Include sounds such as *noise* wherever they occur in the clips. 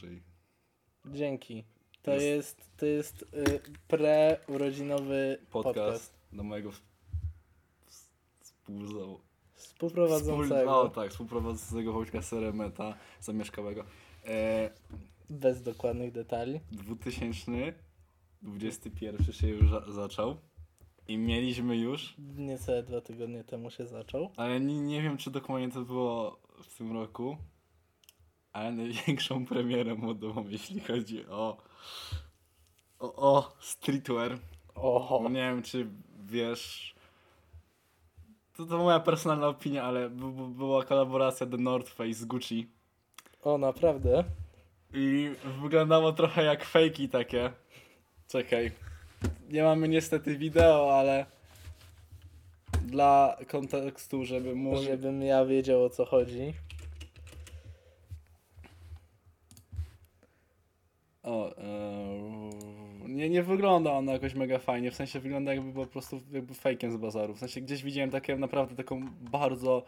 dłużej. Dzięki. To Jest- jest, to jest y, pre-urodzinowy Podcast, podcast. do mojego w- w- współzo... Współprowadzącego. no tak, współprowadzącego Wojtka Seremeta, zamieszkałego. E, Bez dokładnych detali. 2021 się już za zaczął i mieliśmy już, Niecałe dwa tygodnie temu się zaczął. ale nie, nie wiem czy dokładnie to było w tym roku, ale największą premierę modową, jeśli chodzi o o, o streetwear. Oho. Nie wiem czy wiesz, to, to moja personalna opinia, ale była kolaboracja The North Face z Gucci. O, naprawdę? I wyglądało trochę jak fejki takie. Czekaj. Nie mamy niestety wideo, ale dla kontekstu, żeby móc. Żebym ja wiedział o co chodzi. O, e, nie, nie wygląda ono jakoś mega fajnie. W sensie wygląda jakby po prostu jakby fejkiem z bazaru. W sensie gdzieś widziałem takie naprawdę taką bardzo,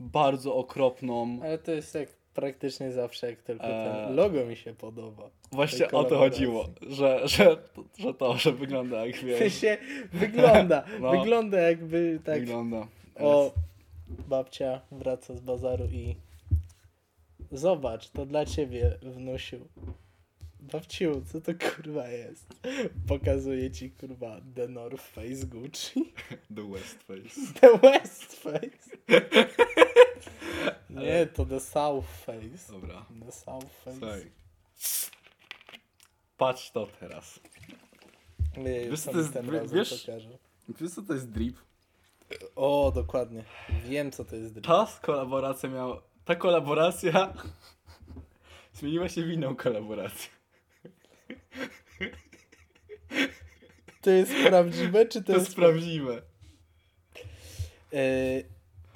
bardzo okropną. Ale to jest jak praktycznie zawsze, jak tylko Eee. ten logo mi się podoba. Właśnie o to chodziło, że, że, że to, że wygląda jak W wiesz. sensie wygląda, *laughs* No. wygląda jakby tak Wygląda. o babcia wraca z bazaru i zobacz, to dla ciebie wnusiu. Babciu, co to kurwa jest? Pokazuje ci kurwa The North Face Gucci. *laughs* The West Face. *laughs* The West Face. *laughs* Nie, to The South Face. Dobra. The South Face. Słuchaj. Patrz to teraz. Nie, Wiesz, co to jest- ten wie- razem wiesz- pokaże. Wiesz co to jest drip? O, dokładnie. Wiem, co to jest drip. Ta kolaboracja miała... Ta kolaboracja zmieniła się w inną kolaborację. To jest prawdziwe, czy to, To jest prawdziwe. Yy,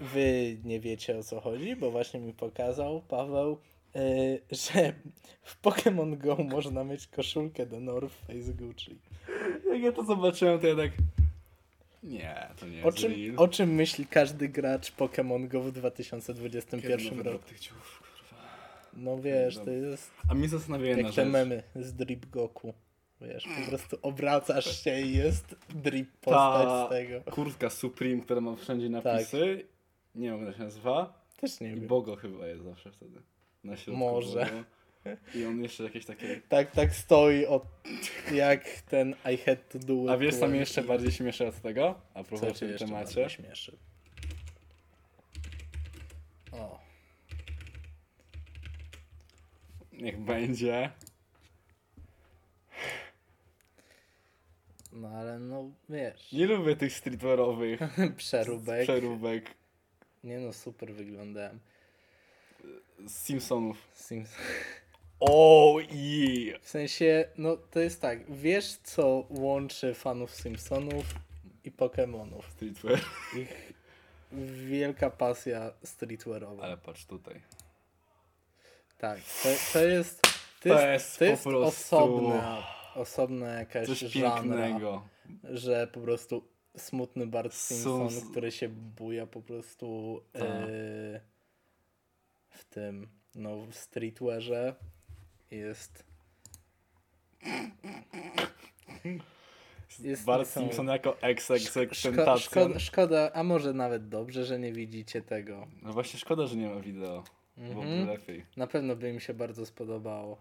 wy nie wiecie o co chodzi, bo właśnie mi pokazał Paweł, yy, że w Pokémon Go można mieć koszulkę do North Face Gucci. Jak ja to zobaczyłem, to ja tak... Nie, to nie O jest czym, real. o czym myśli każdy gracz Pokémon Go w Kiedy 2021 nowy roku? tych ciuchów. No wiesz, to jest A mnie zastanawia jedna jak te rzecz. memy z Drip Goku. Wiesz, po prostu obracasz się i jest Drip postać Ta z tego. kurtka Supreme, która ma wszędzie napisy. Nie wiem, jak się nazywa. Też nie I wiem. Bogo chyba jest zawsze wtedy. Na środku Może. Bogo. I on jeszcze jakieś takie... Tak, tak stoi od, jak ten I had to do it A wiesz co mnie jeszcze bardziej śmieszy od tego? A propos w tym temacie. śmieszy? Niech będzie. no ale no wiesz, Nie lubię tych streetwearowych *laughs* przeróbek. przeróbek Nie no, super wyglądałem. z Simpsonów. Sims. O yeah. W sensie, no to jest tak, wiesz co łączy fanów Simpsonów i Pokémonów. Streetwear. Ich wielka pasja streetwearowa. Ale patrz tutaj. Tak, to, to jest... To To jest, jest to jest prostu- osobna, osobna jakaś Coś żanra. że po prostu smutny Bart Simpson, który się buja po prostu Tak. e, w tym, no w streetwearze jest Jest Bart. Simpson jako szko, ex-ex-tentacja. szkoda, szkoda, a może nawet dobrze, że nie widzicie tego. No właśnie szkoda, że nie ma wideo. Byłoby Mhm. lepiej. Na pewno by mi się bardzo spodobało.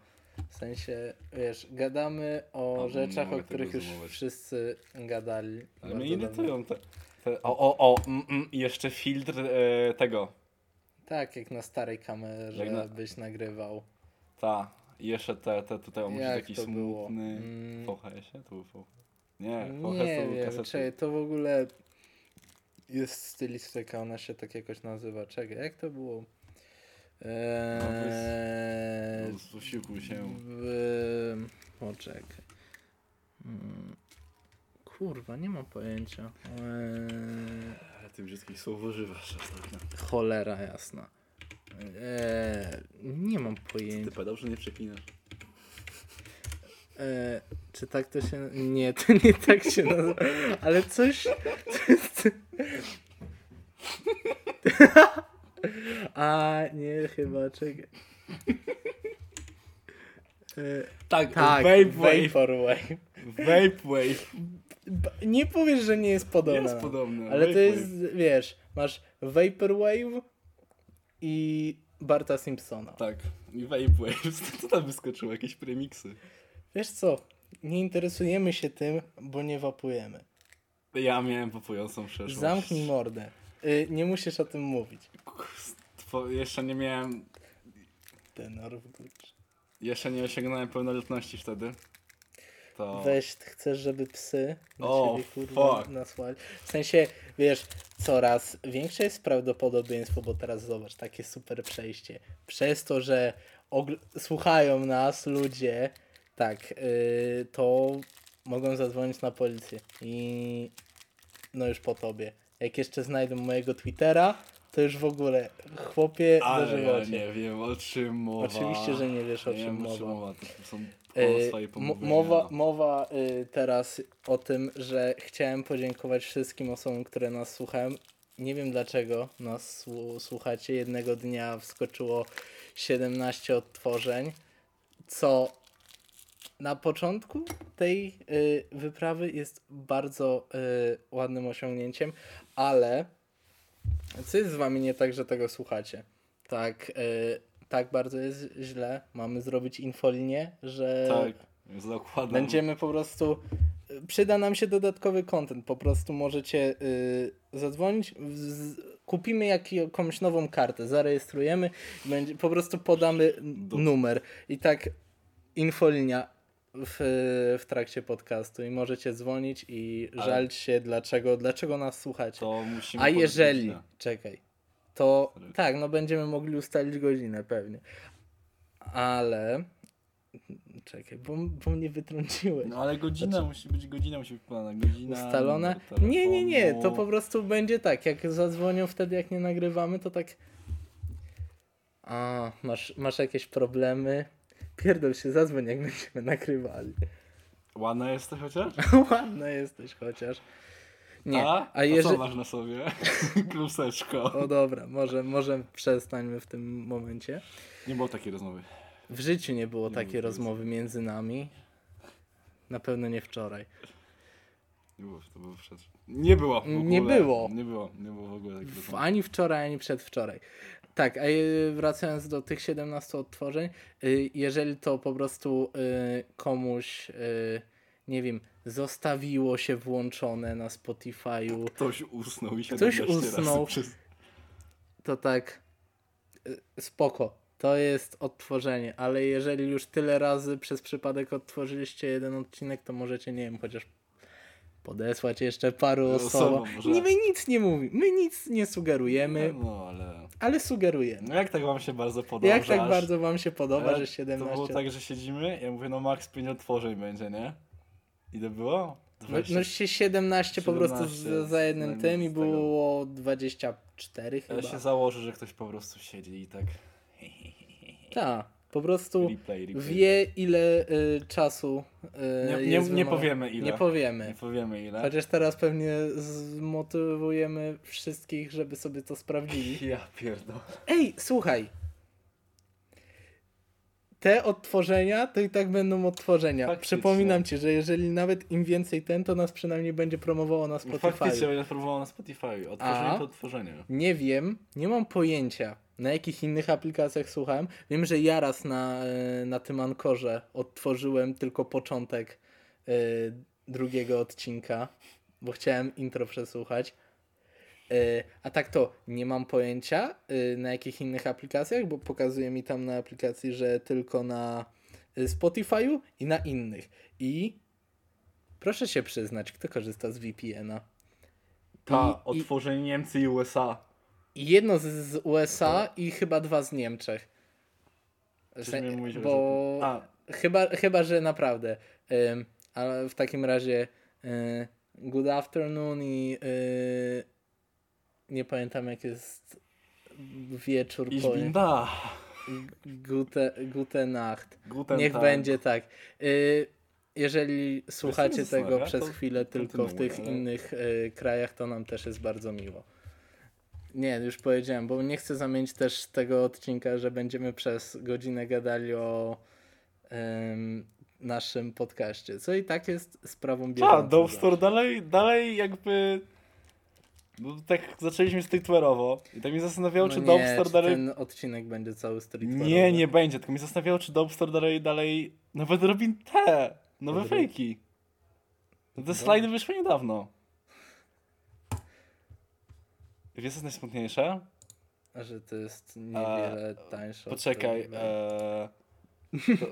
W sensie, wiesz, gadamy o nie rzeczach, o których już wszyscy gadali. Ale mnie irytują te, te... O, o, o, mm, mm, jeszcze filtr e, tego. Tak, jak na starej kamerze na- byś nagrywał. Ta. I jeszcze te, te tutaj musi Jak taki smutny. Mm. VHS-ie? To był VHS. Nie, VHS Nie to był wiem, czekaj, to w ogóle jest stylistyka, ona się tak jakoś nazywa. Czekaj, jak to było? Eee, No, Zosiłkuj się. w... Poczekaj. Mm, Kurwa, nie mam pojęcia. Eee, Ale ty brzydkich słów używasz ostatnio. cholera jasna. Eee, nie mam Ty pojęcia. pedał, że nie przeklinasz. E, czy tak to się. Nie, to nie tak się nazywa. Ale coś. *laughs* *laughs* *laughs* *laughs* A nie, chyba czekaj. Y, Tak, tak, Vaporwave. Vaporwave. Vaporwave. Nie powiesz, że nie jest podobne. Jest podobne. Ale to jest, wiesz, masz Vaporwave i Barta Simpsona. Tak, i Vaporwave. *laughs* Co tam wyskoczyło? Jakieś premiksy. Wiesz co, nie interesujemy się tym, bo nie wapujemy. Ja miałem papującą przeszłość. Zamknij mordę. Y, nie musisz o tym mówić. Jeszcze nie miałem... Tenor w górze. Jeszcze nie osiągnąłem pełnoletności wtedy. To... Weź, chcesz, żeby psy na O, ciebie kurwa nasłali. W sensie, wiesz, coraz większe jest prawdopodobieństwo, bo teraz zobacz, takie super przejście. Przez to, że słuchają nas ludzie, tak, yy, to mogą zadzwonić na policję i no już po tobie. Jak jeszcze znajdą mojego Twittera, to już w ogóle chłopie Ale ja żywocie. nie wiem, o czym mowa. Oczywiście, że nie wiesz, o Nie czym wiem, mowa. mowa. To są E, kłamstwa i mo- pomówienia. Mowa, mowa y, teraz o tym, że chciałem podziękować wszystkim osobom, które nas słuchają. Nie wiem dlaczego nas słu- słuchacie. Jednego dnia wskoczyło 17 odtworzeń, co na początku tej y, wyprawy jest bardzo y, ładnym osiągnięciem, ale co jest z wami nie tak, że tego słuchacie? Tak, y, tak bardzo jest źle. Mamy zrobić infolinię, że Tak, zakładam. będziemy po prostu. Przyda nam się dodatkowy content. Po prostu możecie y, zadzwonić, z, kupimy jak, jakąś nową kartę, zarejestrujemy, będzie, po prostu podamy numer. I tak infolinia w, w trakcie podcastu i możecie dzwonić i Ale- żalić się, dlaczego, dlaczego nas słuchacie. To musimy A jeżeli, czekaj, to Sorry. tak, no będziemy mogli ustalić godzinę pewnie. Ale, czekaj, bo, bo mnie wytrąciłeś. No ale godzina musi być, godzina musi być plana. Godzina, Ustalone? numer Nie, nie, nie, to po prostu będzie tak, jak zadzwonią wtedy, jak nie nagrywamy, to tak... A, masz, masz jakieś problemy? Pierdol się, zadzwoń, jak będziemy nagrywali. Ładna jesteś chociaż? *laughs* Ładna jesteś chociaż. Nie, A, a co jeżeli... masz na sobie? *laughs* Kluseczko. O dobra, może, może przestańmy w tym momencie. Nie było takiej rozmowy. W życiu nie było Nie takiej było rozmowy między nami. Na pewno nie wczoraj. Nie było, to było przed. Nie było. W Nie ogóle. było. Nie było, nie było w ogóle takiej W, rozmowy. ani wczoraj, ani przedwczoraj. Tak, a wracając do tych 17 odtworzeń, y, jeżeli to po prostu y, komuś, y, nie wiem, zostawiło się włączone na Spotify'u, Ktoś usnął i się Ktoś 17 usnął. Przez... to tak spoko. To jest odtworzenie, ale jeżeli już tyle razy przez przypadek odtworzyliście jeden odcinek, to możecie, nie wiem, chociaż podesłać jeszcze paru Osobom, osobom. Nie, my nic nie mówimy, my nic nie sugerujemy, No ale. ale sugerujemy. No jak tak wam się bardzo podoba? Jak tak bardzo wam się podoba, Ale że 17... To było tak, że siedzimy, ja mówię, no max 5 otworzeń będzie, nie? Ile było? No, 20. no się 17, po prostu 17 z, za jednym tym i było 24 ja chyba. się założę, że ktoś po prostu siedzi i tak. *laughs* Tak, po prostu Replay, replay. wie ile y, czasu y, Nie, nie, nie powiemy ile. Nie powiemy. Nie powiemy ile. Chociaż teraz pewnie zmotywujemy wszystkich, żeby sobie to sprawdzili. *laughs* Ja pierdolę. Ej, słuchaj. Te odtworzenia to i tak będą odtworzenia. Faktycznie. Przypominam ci, że jeżeli nawet im więcej ten, to nas przynajmniej będzie promowało na Spotify. faktycznie będzie próbował na Spotify. Otworzenie A? to otworzenie. Nie wiem, nie mam pojęcia na jakich innych aplikacjach słuchałem. Wiem, że ja raz na, e, na tym Ankorze odtworzyłem tylko początek e, drugiego odcinka, bo chciałem intro przesłuchać. E, A tak to nie mam pojęcia na jakich innych aplikacjach, bo pokazuje mi tam na aplikacji, że tylko na Spotify'u i na innych. I proszę się przyznać, kto korzysta z VPN-a. Ta, I- i- otworzenie Niemcy i USA. Jedno z, z USA i chyba dwa z Niemczech. Mówisz, bo A. chyba, chyba, że naprawdę. Ym, ale w takim razie y, good afternoon i y, nie pamiętam jak jest wieczór Ich bin da. gute, gute Nacht. Guten Niech Tag. będzie tak. Y, jeżeli słuchacie tego przez chwilę tylko w tych innych krajach, to nam też jest bardzo miło. Nie, już powiedziałem, bo nie chcę zamienić też tego odcinka, że będziemy przez godzinę gadali o, y, em, naszym podcaście, co i tak jest sprawą A, bieżącą. Dope zawsze. Store dalej, dalej jakby... No, tak zaczęliśmy streetwearowo i tak mnie zastanawiało, czy no czy dalej... ten odcinek będzie cały streetwearowy. Nie, nie będzie, tylko mnie zastanawiało, czy Dope Store dalej, dalej nawet robi te nowe Podry- fejki. No Te slajdy wyszły niedawno. Wiesz, co jest najsmutniejsze? A że to jest niewiele tańsze. od Poczekaj. E, to,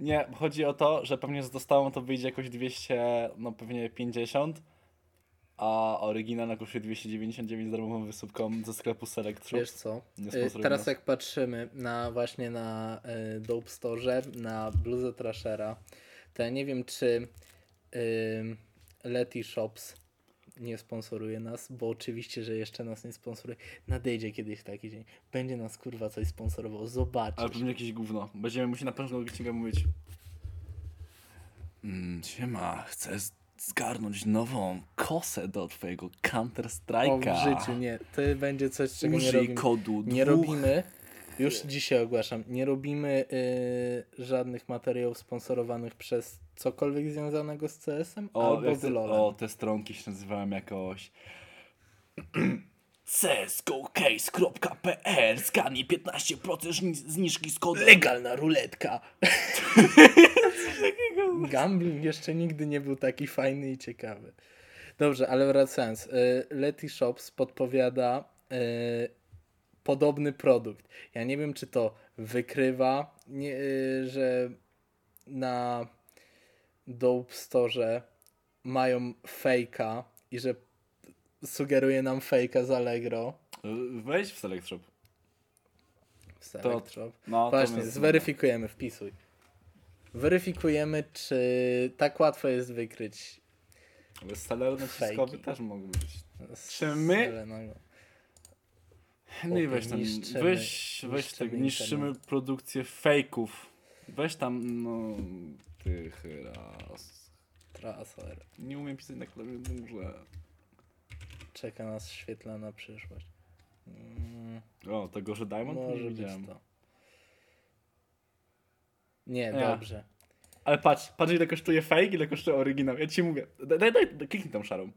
nie, chodzi o to, że pewnie z dostawą to wyjdzie jakoś 200, no pewnie 50, a oryginalna kosztuje 299 z darmową wysypką ze sklepu Select Shop. Wiesz co? Nie sponsoruj Teraz nas. jak patrzymy na właśnie na y, Dope Store, na bluzę Trashera, to ja nie wiem czy y, Letty Shops nie sponsoruje nas, bo oczywiście, że jeszcze nas nie sponsoruje. Nadejdzie kiedyś taki dzień. Będzie nas kurwa coś sponsorował. Zobaczysz. Ale pewnie jakieś gówno. Będziemy musieli na pewno odcinka mówić. Mm, siema, chcę zgarnąć nową kosę do twojego Counter o, w Strike'a. życiu nie. To będzie coś, czego nie Użyj robimy. kodu Nie dwóch. robimy, już dzisiaj ogłaszam, nie robimy y, żadnych materiałów sponsorowanych przez cokolwiek związanego z CS-em O, albo z LoLem. o, te stronki się nazywałem jakoś. *clears throat* csgocase.pl Skanie 15% zni- zniżki z kodem. Legalna ruletka. *laughs* Gambling jeszcze nigdy nie był taki fajny i ciekawy. Dobrze, ale wracając. y, Letty Shops podpowiada y, podobny produkt. Ja nie wiem, czy to wykrywa, nie, y, że na Dope Store mają fejka i że sugeruje nam fejka z Allegro Wejdź w Select Shop. w Select Shop. No, to Właśnie, jest- zweryfikujemy, wpisuj. Weryfikujemy, czy tak łatwo jest wykryć Ale seller naciskowy też mógł być. Czy my-. No i weź tam, niszczymy- weź, weź niszczymy tak, niszczymy produkcję fejków. Weź tam, no, tych raz. Traser. Nie umiem pisać na klawiaturze. Czeka nas świetlana przyszłość. Mm, O, tego, że Diamond nie może być widziałem. to. Nie, Nie. dobrze. Ale patrz, patrz ile kosztuje fake, ile kosztuje oryginał. Ja ci mówię. Daj, daj, daj kliknij tą szarą.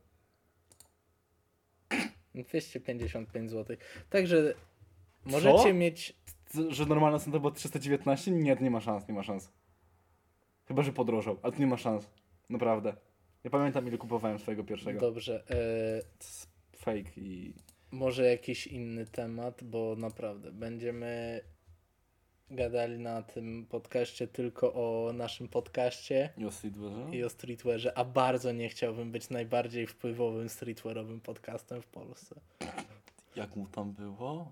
255 zł. Także możecie mieć. Że normalna cena to była 319? Nie, nie ma szans, nie ma szans. Chyba, że podrożał, ale to nie ma szans. Naprawdę. Ja pamiętam ile kupowałem swojego pierwszego. Dobrze. E, Fake i... może jakiś inny temat, bo naprawdę będziemy gadali na tym podcaście tylko o naszym podcaście I o streetwearze? i o streetwearze, a bardzo nie chciałbym być najbardziej wpływowym streetwearowym podcastem w Polsce. Jak mu tam było?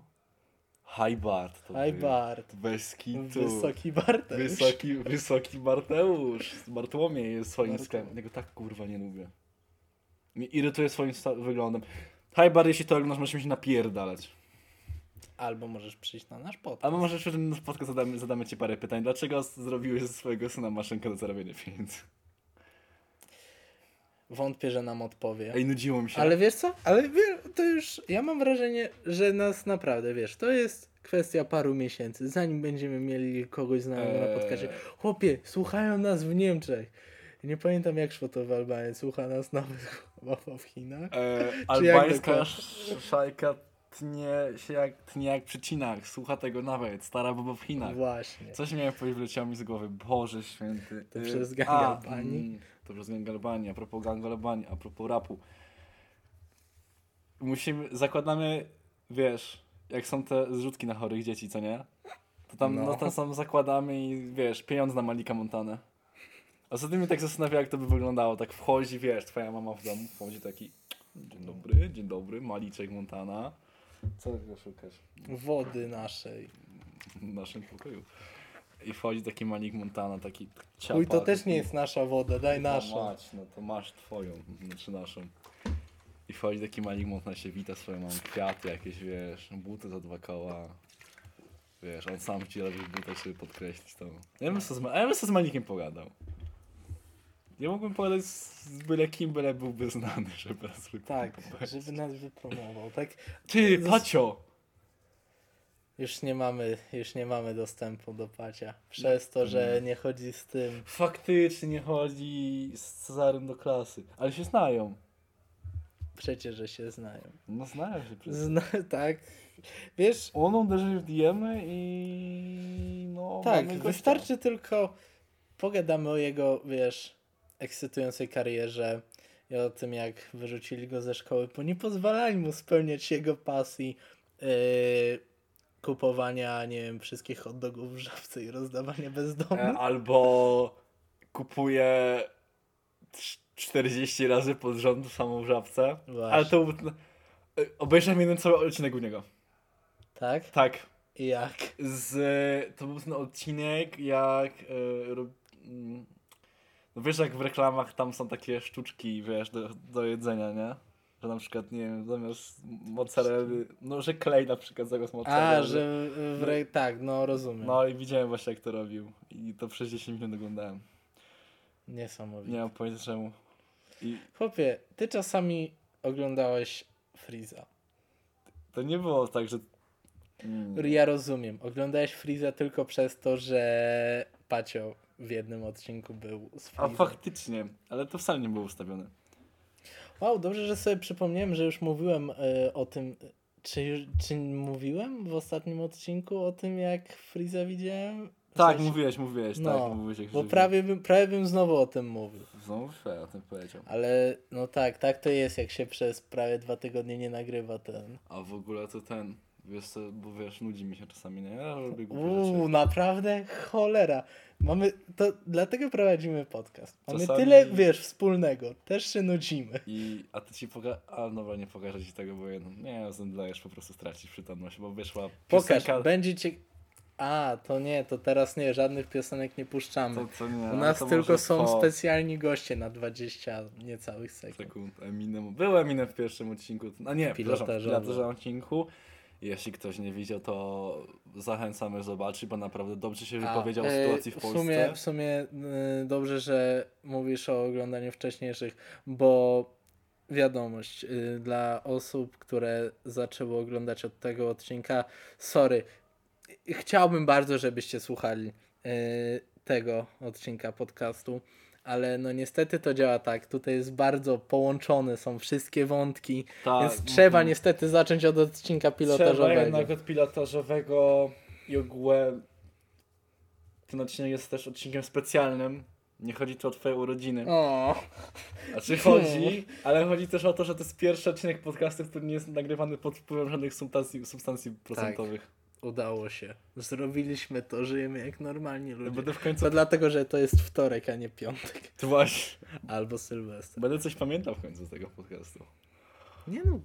High Bart to Hi był. Bart. Bez kitu. Wysoki Barteusz. Wysoki, wysoki Barteusz. Bartłomiej jest swoim sklepem. Ja go tak kurwa nie lubię. Mnie irytuje swoim wyglądem. High Bar, jeśli to oglądasz, możesz mi się napierdalać. Albo możesz przyjść na nasz podcast. Albo może w tym podcast zadamy, zadamy ci parę pytań. Dlaczego zrobiłeś ze swojego syna maszynkę do zarabiania pieniędzy? Wątpię, że nam odpowie. Ej, nudziło mi się. Ale wiesz co? Ale to już ja mam wrażenie, że nas naprawdę, wiesz, to jest kwestia paru miesięcy, zanim będziemy mieli kogoś znajomego na Eee. podcaście. Chłopie, słuchają nas w Niemczech. Nie pamiętam jak szło to w Albanii. Słucha nas nawet *laughs* chyba w Chinach. E, jak albańska szajka tnie się jak, tnie jak. Słucha tego nawet. Stara baba w Chinach. Właśnie. Coś miałem powiedzieć, wyleciało mi z głowy. Boże święty. To Y, przez gang Albanii? To przez gang Albanii. A propos gang Albanii, a propos rapu. Musimy, zakładamy, wiesz, jak są te zrzutki na chorych dzieci, co nie? To tam, No. no. to sam zakładamy i wiesz, pieniądze na Malika Montanę. A co ty mnie tak zastanawia, jak to by wyglądało? Tak wchodzi, wiesz, twoja mama w domu, wchodzi taki, dzień dobry, dzień dobry, Maliczek Montana. Co tego szukasz? Wody naszej. w naszym pokoju. I wchodzi taki Malik Montana, taki ciapa. Uj, to też nie jest nasza woda, daj No naszą. Mać, no to masz twoją, znaczy naszą. I wchodzi taki Malik Montana, się wita swoją mamą, kwiaty jakieś, wiesz, buty za dwa koła. Wiesz, on sam ci robi buty, żeby podkreślić to. Ja bym sobie z, ja bym sobie z Malikiem pogadał. Ja mógłbym pogadać z byle kim, byle byłby znany, żeby nas Tak, wypromować. żeby nas wypromował, tak? Ty, Pacio! Już nie mamy, już nie mamy dostępu do Pacia. Przez to, że nie chodzi z tym. Faktycznie nie chodzi z Cezarym do klasy, ale się znają. Przecież, że się znają. No znają się przecież. Zna, *laughs* tak. Wiesz, On uderzy w DM i no tak, wystarczy tylko pogadamy o jego, wiesz, ekscytującej karierze i o tym, jak wyrzucili go ze szkoły, bo nie pozwalali mu spełniać jego pasji yy, kupowania, nie wiem, wszystkich hot dogów w żabce i rozdawania E, bezdomnym. Albo kupuje trz- 40 razy pod rząd samą żabce. Właśnie. Ale to e, obejrzałem jeden cały odcinek u niego. Tak? Tak. I jak? Z, to był ten odcinek, jak. E, mm, no wiesz, jak w reklamach tam są takie sztuczki, wiesz, do, do jedzenia, nie? Że na przykład, nie wiem, zamiast mozzarelli, no że klej na przykład zamiast mozzarelli. A, że w, w, re- tak, no rozumiem. No i widziałem właśnie, jak to robił. I to przez 10 minut oglądałem. Niesamowite. Nie mam pojęcia czemu. I Chłopie, ty czasami oglądałeś Freeza. to nie było tak, że. Mm, Ja rozumiem. Oglądałeś Freeza tylko przez to, że Pacio w jednym odcinku był z a Freezem. faktycznie, ale to wcale nie było ustawione. Wow, dobrze, że sobie przypomniałem, że już mówiłem e, o tym. Czy, już, czy mówiłem w ostatnim odcinku o tym, jak Freeza widziałem? Tak, sensie- mówiłeś, mówiłeś, No, tak, mówiłeś. jak Bo prawie bym, prawie bym znowu o tym mówił. Znowu źle o tym powiedział. Ale no tak, tak to jest, jak się przez prawie dwa tygodnie nie nagrywa ten. A w ogóle to ten, wiesz co, bo wiesz, nudzi mi się czasami, nie? Ja lubię Uuu, naprawdę? Cholera. Mamy, to dlatego prowadzimy podcast. Mamy Czasami- tyle, wiesz, wspólnego. Też się nudzimy. I, a ty ci poka... A dobra, nie pokażę ci tego, bo jedno, nie, zemdlejesz, po prostu stracisz przytomność, bo wyszła Pokaż, piosenka... będzie cię... A, to nie, to teraz nie, żadnych piosenek nie puszczamy. To, co nie, U nas to tylko są po specjalni goście na 20 niecałych sekund. sekund Eminem. Był Eminem w pierwszym odcinku, a nie, przepraszam, w Pilotażowym. pilotażowym odcinku. Jeśli ktoś nie widział, to zachęcamy zobaczyć, bo naprawdę dobrze się wypowiedział o e, sytuacji w w Polsce. Sumie, w sumie y, dobrze, że mówisz o oglądaniu wcześniejszych, bo wiadomość y, dla osób, które zaczęły oglądać od tego odcinka, sorry, chciałbym bardzo, żebyście słuchali tego odcinka podcastu, ale no niestety to działa tak, tutaj jest bardzo połączone, są wszystkie wątki, Tak, więc trzeba mhm. niestety zacząć od odcinka Trzeba pilotażowego. jednak od pilotażowego i ogółem ten odcinek jest też odcinkiem specjalnym. Nie chodzi tu o twoje urodziny. O, Znaczy chodzi, ale chodzi też o to, że to jest pierwszy odcinek podcastu, który nie jest nagrywany pod wpływem żadnych substancji, substancji procentowych. Udało się. Zrobiliśmy to, żyjemy jak normalni ludzie. Będę w końcu... To dlatego, że to jest wtorek, a nie piątek. *laughs* To właśnie. Albo Sylwester. Będę coś pamiętał w końcu z tego podcastu. Nie no,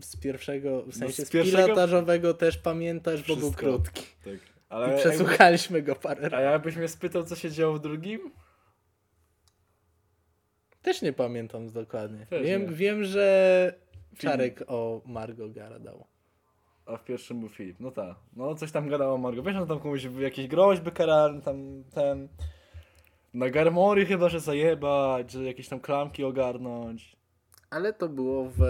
z pierwszego, w sensie z z, pierwszego- pilotażowego też pamiętasz, bo był Wszystko. krótki. Tak. I Ale przesłuchaliśmy go parę jakby, a razy. jakbyś mnie spytał, co się działo w drugim? Też nie pamiętam dokładnie. Też Wiem, nie. wiem, że Czarek o Margo gadał. A w pierwszym był Filip. No tak. No coś tam gadało Margo. Wiesz, że tam komuś były jakieś groźby karalne, tam ten... Na Garmory chyba, że zajebać, że jakieś tam klamki ogarnąć. Ale to było w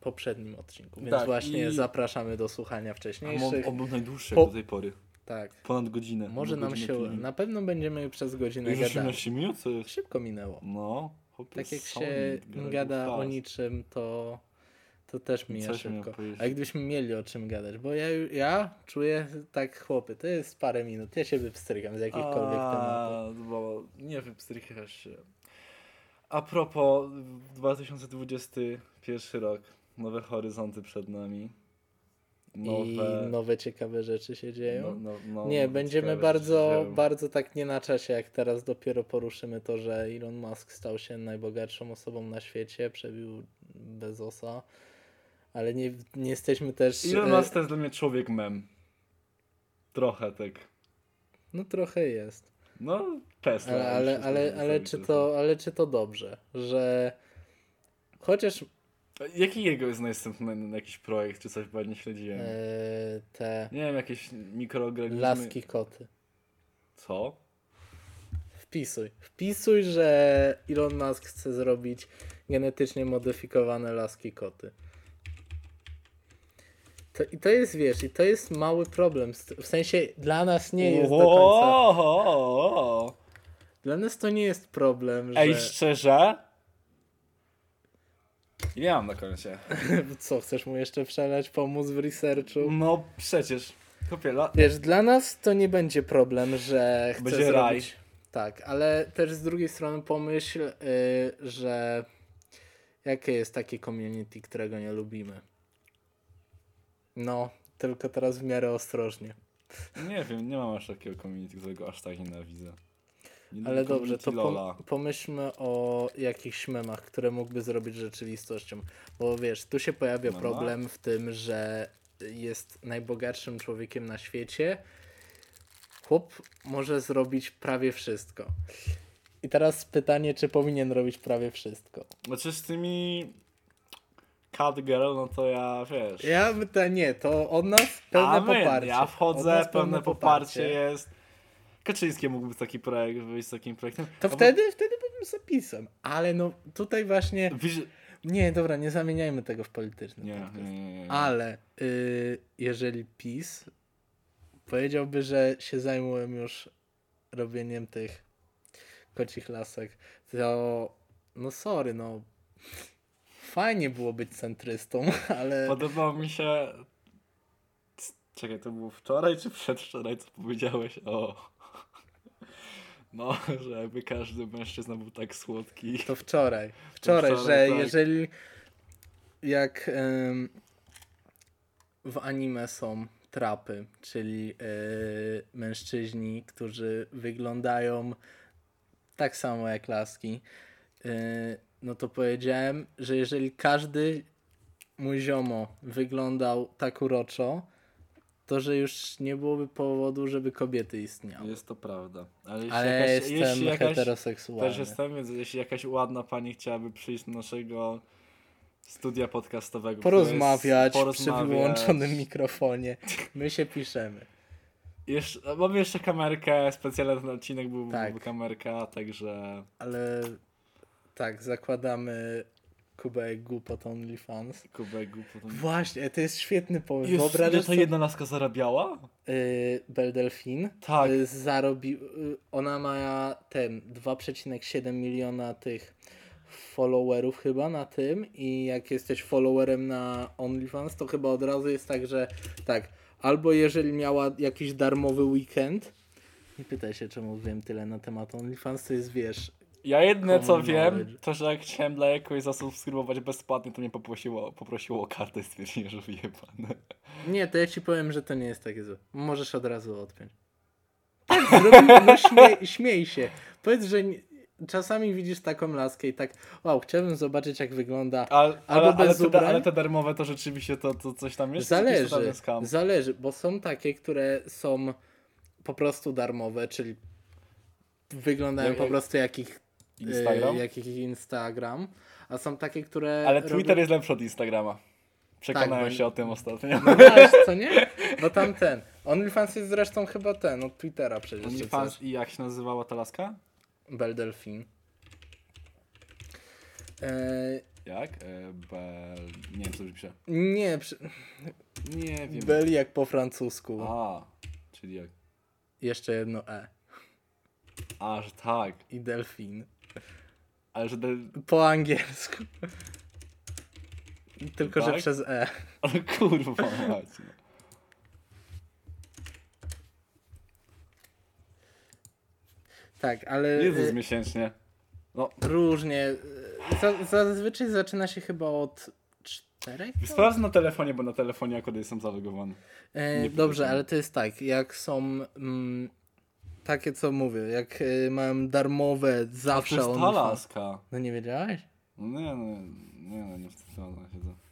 poprzednim odcinku, więc Tak, właśnie i- zapraszamy do słuchania A on, wcześniejszych. był najdłuższy Po- do tej pory. Tak. Ponad godzinę. Może nam się. Na pewno będziemy przez godzinę Już gadać. 18 minut? Szybko minęło. No. chłopie, Tak jak się gada fast. o niczym, to, to też mija Coś szybko. A gdybyśmy mieli o czym gadać, bo ja, ja czuję tak, chłopy, to jest parę minut, ja się wypstrygam z jakichkolwiek tematów. A, Bo nie wypstrychasz się. A propos 2021 rok. Nowe horyzonty przed nami. Nowe... I nowe ciekawe rzeczy się dzieją. no, no, no, nie, będziemy bardzo, bardzo tak nie na czasie, jak teraz dopiero poruszymy to, że Elon Musk stał się najbogatszą osobą na świecie, przebił Bezosa, ale nie, nie jesteśmy też... Elon e, Musk to jest dla mnie człowiek mem. Trochę tak. No trochę jest. No, Tesla. Ale, ale, ale, ale, czy to, ale czy to dobrze, że chociaż Jaki jego jest następny jakiś projekt, czy coś, bo nie śledziłem. e, te Nie wiem, jakieś mikroorganizmy. laski koty. Co? Wpisuj. Wpisuj, że Elon Musk chce zrobić genetycznie modyfikowane laski koty. To, I to jest, wiesz, i to jest mały problem. W sensie dla nas nie jest do końca. Dla nas to nie jest problem, że... Ej, szczerze? Ile mam na koncie? *laughs* Co, chcesz mu jeszcze przelać, pomóc w researchu? No przecież. Wiesz, dla nas to nie będzie problem, że chce Będzie raj. zrobić... Tak, ale też z drugiej strony pomyśl, y, że jakie jest takie community, którego nie lubimy. No, tylko teraz w miarę ostrożnie. Nie wiem, nie mam aż takiego community, którego aż tak nienawidzę. Nie Ale dobrze, to pom- pomyślmy o jakichś memach, które mógłby zrobić rzeczywistością. Bo wiesz, tu się pojawia Mema? problem w tym, że jest najbogatszym człowiekiem na świecie. Chłop może zrobić prawie wszystko. I teraz pytanie, czy powinien robić prawie wszystko? Znaczy z tymi Cat Girl, no to ja wiesz. Ja to nie, to od nas pełne Amen. poparcie. Ja Od wchodzę, nas pełne poparcie jest. Kaczyński mógłby taki projekt wyjść z takim projektem. To wtedy, wtedy bym zapisem. Ale no tutaj właśnie. Wiesz, Nie, dobra, nie zamieniajmy tego w polityczny. nie, nie, nie, nie. Ale y, jeżeli PiS powiedziałby, że się zajmuję już robieniem tych kocich lasek, to no sorry, no fajnie było być centrystą, *laughs* ale Podobało mi się. Czekaj, to było wczoraj czy przedwczoraj, co powiedziałeś o. No, że jakby każdy mężczyzna był tak słodki. to wczoraj. Wczoraj, wczoraj, że tak. jeżeli jak ym, w anime są trapy, czyli y, mężczyźni, którzy wyglądają tak samo jak laski, y, no to powiedziałem, że jeżeli każdy mój ziomo wyglądał tak uroczo, to że już nie byłoby powodu, żeby kobiety istniały. Jest to prawda. Ale jeśli Ale ja jakaś, jestem jeśli jakaś, heteroseksualny. Też jestem, więc jeśli jakaś ładna pani chciałaby przyjść do naszego studia podcastowego, porozmawiać, jest, przy wyłączonym mikrofonie. My się piszemy. Jeszcze, mamy jeszcze kamerkę, specjalny ten odcinek był, Tak. była kamerka, także Ale tak, zakładamy kubek głupot OnlyFans. kubek głupot. Właśnie, to jest świetny pomysł. Jest, ile Wyobrażasz ta sobie, jedna laska zarabiała? y, Belle Delphine Tak. y, zarobi, y, ona ma ten 2,7 miliona tych followerów chyba na tym i jak jesteś followerem na OnlyFans, to chyba od razu jest tak, że tak, albo jeżeli miała jakiś darmowy weekend, nie pytaj się czemu wiem tyle na temat OnlyFans, to jest wiesz, Ja jedne co wiem, to że jak chciałem dla jakoś zasubskrybować bezpłatnie, to mnie poprosiło, poprosiło o kartę i stwierdziłem, że wyjebane. Nie, to ja ci powiem, że to nie jest takie złe. Możesz od razu odpiąć. *laughs* Tak, zrobi, no śmiej, śmiej się. Powiedz, że nie, czasami widzisz taką laskę i tak, wow, chciałbym zobaczyć jak wygląda. Ale, Albo ale, ale, bez te, ubrań? ale te darmowe to rzeczywiście to, to coś tam jest? Zależy, totalny Skam? zależy, bo są takie, które są po prostu darmowe, czyli wyglądają Jak- po prostu jak ich, Instagram? e, jak Instagram, a są takie, które Ale robią- Twitter jest lepszy od Instagrama. Przekonałem Tak, bo- się o tym ostatnio. No wiesz, co nie? Bo tam ten. OnlyFans jest zresztą chyba ten, od Twittera przecież. OnlyFans i jak się nazywała ta laska? Belle Delphine. E, Jak? E, Bel... Nie wiem, co pisze. nie, przy... Nie wiem. Belle jak po francusku. A, czyli jak? Jeszcze jedno E. A, że tak. I Delphine. Ale że... Po angielsku. Tylko, że Tak? przez E. Ale kurwa mać. Tak, ale Jezus e, miesięcznie. No, różnie. E, Za, zazwyczaj zaczyna się chyba od czterech? sprawdzę na telefonie, bo na telefonie akurat jestem zalogowany. E, dobrze, ale to jest tak, jak są mm, takie, co mówię, jak y, mam darmowe A to zawsze jest ta laska. No nie wiedziałeś? Nie, no, nie, no, nie wstydzona się to.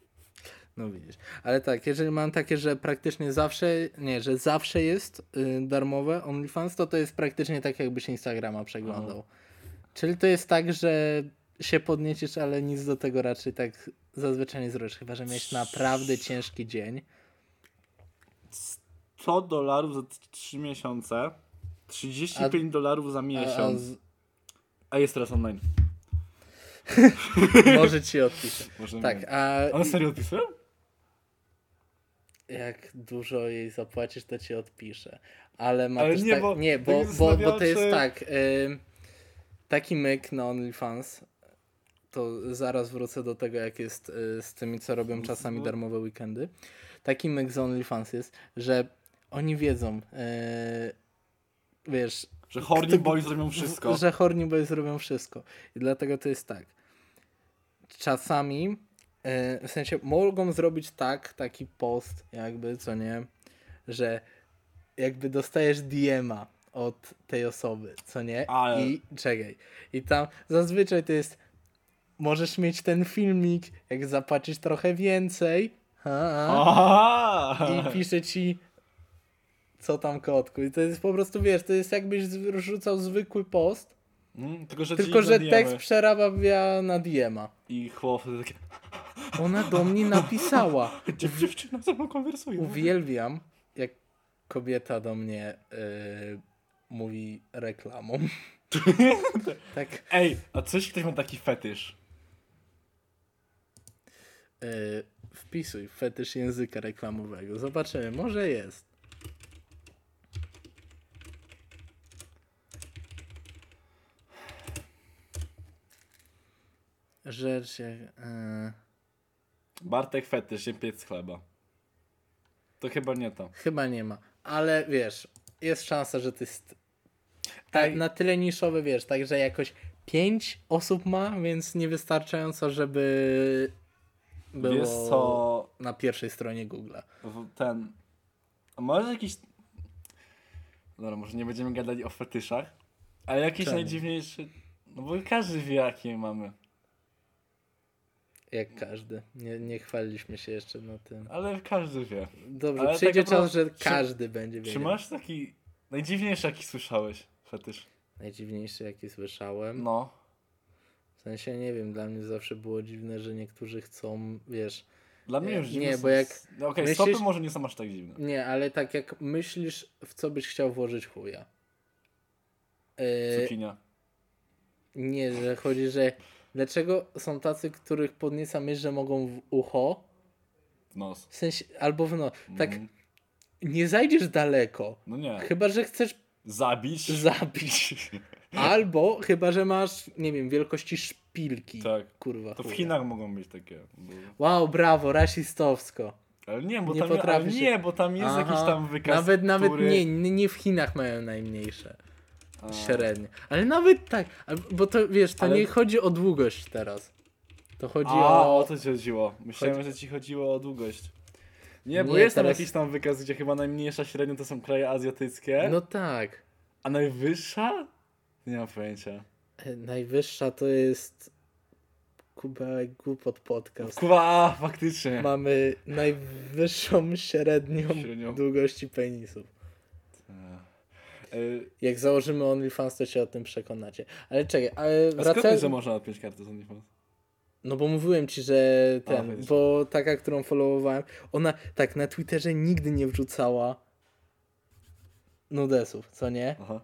No widzisz. Ale tak, jeżeli mam takie, że praktycznie zawsze, nie, że zawsze jest y, darmowe OnlyFans, to to jest praktycznie tak, jakbyś Instagrama przeglądał. Czyli to jest tak, że się podniecisz, ale nic do tego raczej tak zazwyczaj nie zrobisz, chyba że miałeś naprawdę ciężki dzień. 100 dolarów za 3 miesiące, 35 dolarów za A, a miesiąc. z, A jest teraz online. *laughs* może ci odpiszę. Może Tak, a One serio odpisują? jak dużo jej zapłacisz, to ci odpiszę. Ale ma Ale też nie, tak, bo nie, bo, bo, bo to jest czy- tak. ym, taki myk na OnlyFans. To zaraz wrócę do tego, jak jest y, z tymi, co robią czasami bo- darmowe weekendy. Taki myk z OnlyFans jest, że oni wiedzą, y, wiesz, Że horny boys zrobią wszystko. że horny boys robią wszystko. I dlatego to jest tak. Czasami, e, w sensie, mogą zrobić tak, taki post, jakby, co nie, że jakby dostajesz DM-a od tej osoby, co nie? Ale- I czekaj. I tam zazwyczaj to jest, możesz mieć ten filmik, jak zapłacisz trochę więcej. Ha, Aha! i pisze ci co tam kotku. I to jest po prostu, wiesz, to jest jakbyś rzucał zwykły post, Mm, tylko, że, tylko że tekst przerabia na DM-a. I chłop takie, Ona do mnie napisała. *laughs* "Dziew- dziewczyna ze mną konwersuje. Uwielbiam, jak kobieta do mnie y, mówi reklamą. *laughs* tak. Ej, a coś ktoś ma taki fetysz? Y, wpisuj fetysz języka reklamowego. Zobaczymy, może jest. Rzecz jak... y, Bartek fetysz, nie piec chleba. To chyba nie to. Chyba nie ma. Ale wiesz, jest szansa, że to jest tak, Ej. na tyle niszowy, wiesz, także jakoś pięć osób ma, więc niewystarczająco, żeby było Wiesz co, na pierwszej stronie Google'a. w- ten... Może jakiś... Dobra, może nie będziemy gadali o fetyszach, ale jakiś Czemu? najdziwniejszy... No bo każdy wie jakie mamy. Jak każdy. Nie, nie chwaliliśmy się jeszcze na tym. Ale każdy wie. Dobrze, Ale przyjdzie tak czas, że czy- każdy będzie Czy wiedział. masz taki najdziwniejszy jaki słyszałeś fetysz? Najdziwniejszy jaki słyszałem. No. W sensie nie wiem, dla mnie zawsze było dziwne, że niektórzy chcą, wiesz, Dla mnie Nie, już dziwne nie, bo jak s- No okej, myślisz- stopy może nie są aż tak dziwne. Nie, ale tak jak myślisz, w co byś chciał włożyć chuja. Yy, Cukinia. nie, że chodzi, że dlaczego są tacy, których podnieca myśl, że mogą w ucho, W nos. w sensie, albo w no, tak Mhm. nie zajdziesz daleko, No nie. chyba, że chcesz Zabić. zabić, *laughs* albo chyba, że masz, nie wiem, wielkości szpilki, tak. kurwa To w chuja. Chinach mogą być takie. Bo... Wow, brawo, rasistowsko. Ale nie, bo Nie tam, ale potrafisz się- nie, bo tam jest Aha, jakiś tam wykaz, Nawet, nawet który... nie, nie w Chinach mają najmniejsze. A. Średnie. Ale nawet tak, bo to wiesz, to Ale- nie chodzi o długość teraz. To chodzi A, o. o to ci chodziło. Myślałem, Chodzi- że ci chodziło o długość. Nie, bo Nie, jest tam teraz- jakiś tam wykaz, gdzie chyba najmniejsza średnio to są kraje azjatyckie, No tak. a najwyższa? Nie mam pojęcia. E, Najwyższa to jest. Kubełek głupot podcast. Kuba, a, faktycznie. Mamy najwyższą średnią Średnią. długości penisów. Y, Jak założymy OnlyFans, to się o tym przekonacie. Ale czekaj, ale A skąd wracając. że można odpiąć kartę z OnlyFans? No bo mówiłem ci, że ten, A, bo taka, którą followowałem, ona tak na Twitterze nigdy nie wrzucała nudesów, co nie? Aha.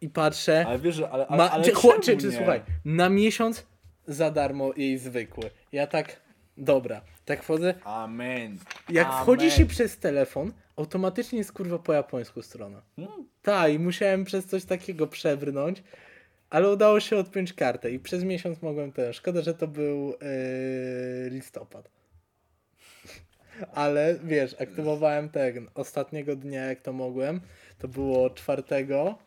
I patrzę, Ale wiesz, że... Ale, ale, ma, ale czy, czy, czy słuchaj, na miesiąc za darmo jej zwykły. Ja tak, dobra, tak wchodzę, Amen. jak Amen. wchodzi się przez telefon, automatycznie jest kurwa po japońsku strona. Hmm. Tak, i musiałem przez coś takiego przebrnąć, ale udało się odpiąć kartę i przez miesiąc mogłem też. Szkoda, że to był yy, listopad. *laughs* Ale wiesz, aktywowałem ten ostatniego dnia, jak to mogłem. To było czwartego,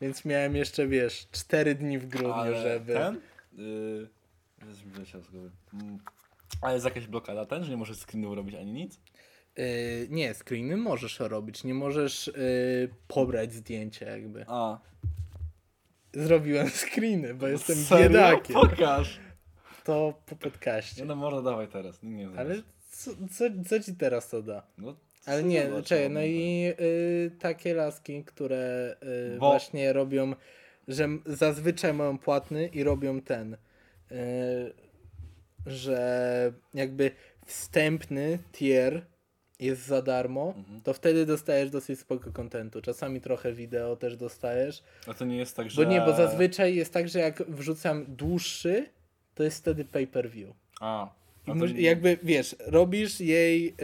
więc miałem jeszcze, wiesz, cztery dni w grudniu, Ale żeby. ten? Yy, z głowy. Ale jest jakaś blokada ten, że nie możesz screenu robić ani nic? Yy, nie, screeny możesz robić, nie możesz yy, pobrać zdjęcia, jakby. A. Zrobiłem screeny, bo jestem Serio? biedakiem. Pokaż! To po podcaście. Nie no, może dawaj teraz. Nie, nie Ale co, co, co ci teraz to da? No, Ale nie, zobacz, czekaj, no no, i y, takie laski, które y, Bo- właśnie robią, że zazwyczaj mają płatny i robią ten, y, że jakby wstępny tier jest za darmo, Mhm. to wtedy dostajesz dosyć spoko kontentu. Czasami trochę wideo też dostajesz. A to nie jest tak, że... Bo nie, bo zazwyczaj jest tak, że jak wrzucam dłuższy, to jest wtedy pay per view. A. I nie- Jakby, wiesz, robisz jej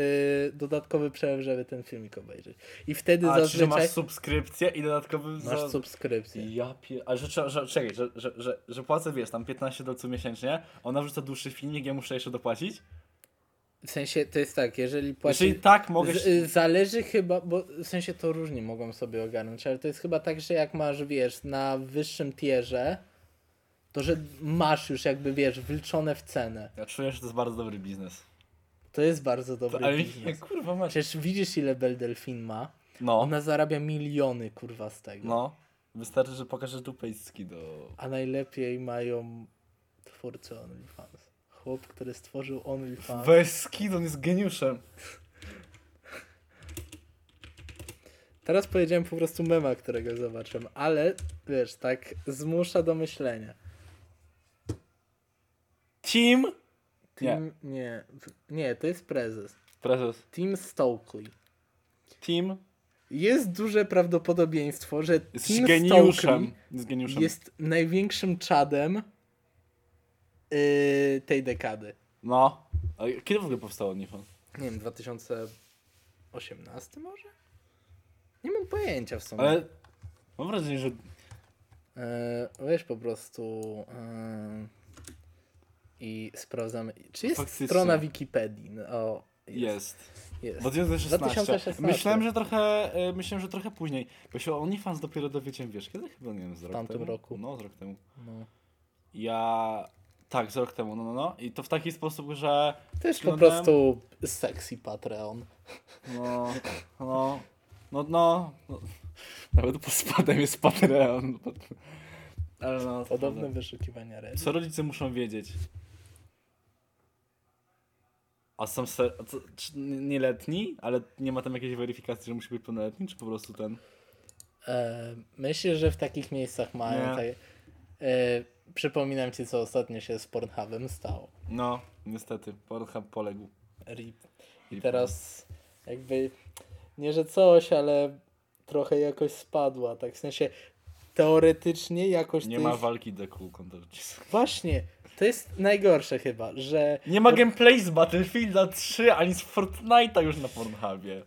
y, dodatkowy przelew, żeby ten filmik obejrzeć. I wtedy A, zazwyczaj masz subskrypcję i dodatkowy... masz za- subskrypcję. Ja pie... Ale że, że, że czekaj, że, że, że, że płacę, wiesz, tam 15 dolców miesięcznie, ona wrzuca dłuższy filmik, ja muszę jeszcze dopłacić? W sensie, to jest tak, jeżeli płacisz... Jeżeli tak, mogę... Z, zależy chyba, bo w sensie to różnie mogą sobie ogarnąć, ale to jest chyba tak, że jak masz, wiesz, na wyższym tierze, to że masz już jakby, wiesz, wliczone w cenę. Ja czuję, że to jest bardzo dobry biznes. To jest bardzo dobry Ale biznes. *laughs* kurwa masz. Przecież widzisz ile Belle Delphine ma? No, Ona zarabia miliony, kurwa, z tego. no. Wystarczy, że pokażesz dupejski do... A najlepiej mają twórcy OnlyFans. Chłop, który stworzył OnlyFans. Bez skid, on jest geniuszem. Teraz powiedziałem po prostu mema, którego zobaczyłem, ale wiesz, tak zmusza do myślenia. Team? Nie. Tim, nie. nie, to jest prezes. Prezes. Tim Stokely. Team Jest duże prawdopodobieństwo, że jest Tim geniuszem. Stokely Jest geniuszem. jest największym czadem yy, tej dekady. No. A kiedy w ogóle powstało OnlyFans? Nie wiem, 2018 może? Nie mam pojęcia w sumie. Ale mam wrażenie, że E, weź po prostu e, i sprawdzamy. Czy jest Faktycznie. strona Wikipedii? No, O, jest. jest. jest. 2016. 2016. Myślałem, że trochę, e, myślałem, że trochę później. Bo się o OnlyFans dopiero dowiedziałem, wiesz, kiedy chyba, nie wiem, z rok tamtym temu? roku. No, z rok temu. No. Ja... Tak, z rok temu, no, no, no. I to w taki sposób, że... To jest po prostu sexy Patreon. No, no, no, no. no. Nawet pod spodem jest Patreon. Ale no, Podobne prawda. wyszukiwania Reddit. Co rodzice muszą wiedzieć? A są se... a co, czy nieletni, ale nie ma tam jakiejś weryfikacji, że musi być pełnoletni, czy po prostu ten? E, myślę, że w takich miejscach mają. Tak, e, przypominam ci, co ostatnio się z Pornhubem stało. No, niestety, Pornhub poległ. RIP. I teraz jakby nie, że coś, ale trochę jakoś spadła. Tak w sensie teoretycznie jakoś Nie tych... ma walki deku kontra. Właśnie, to jest najgorsze chyba, że Nie ma gameplay z Battlefielda 3 ani z Fortnite'a już na Pornhubie.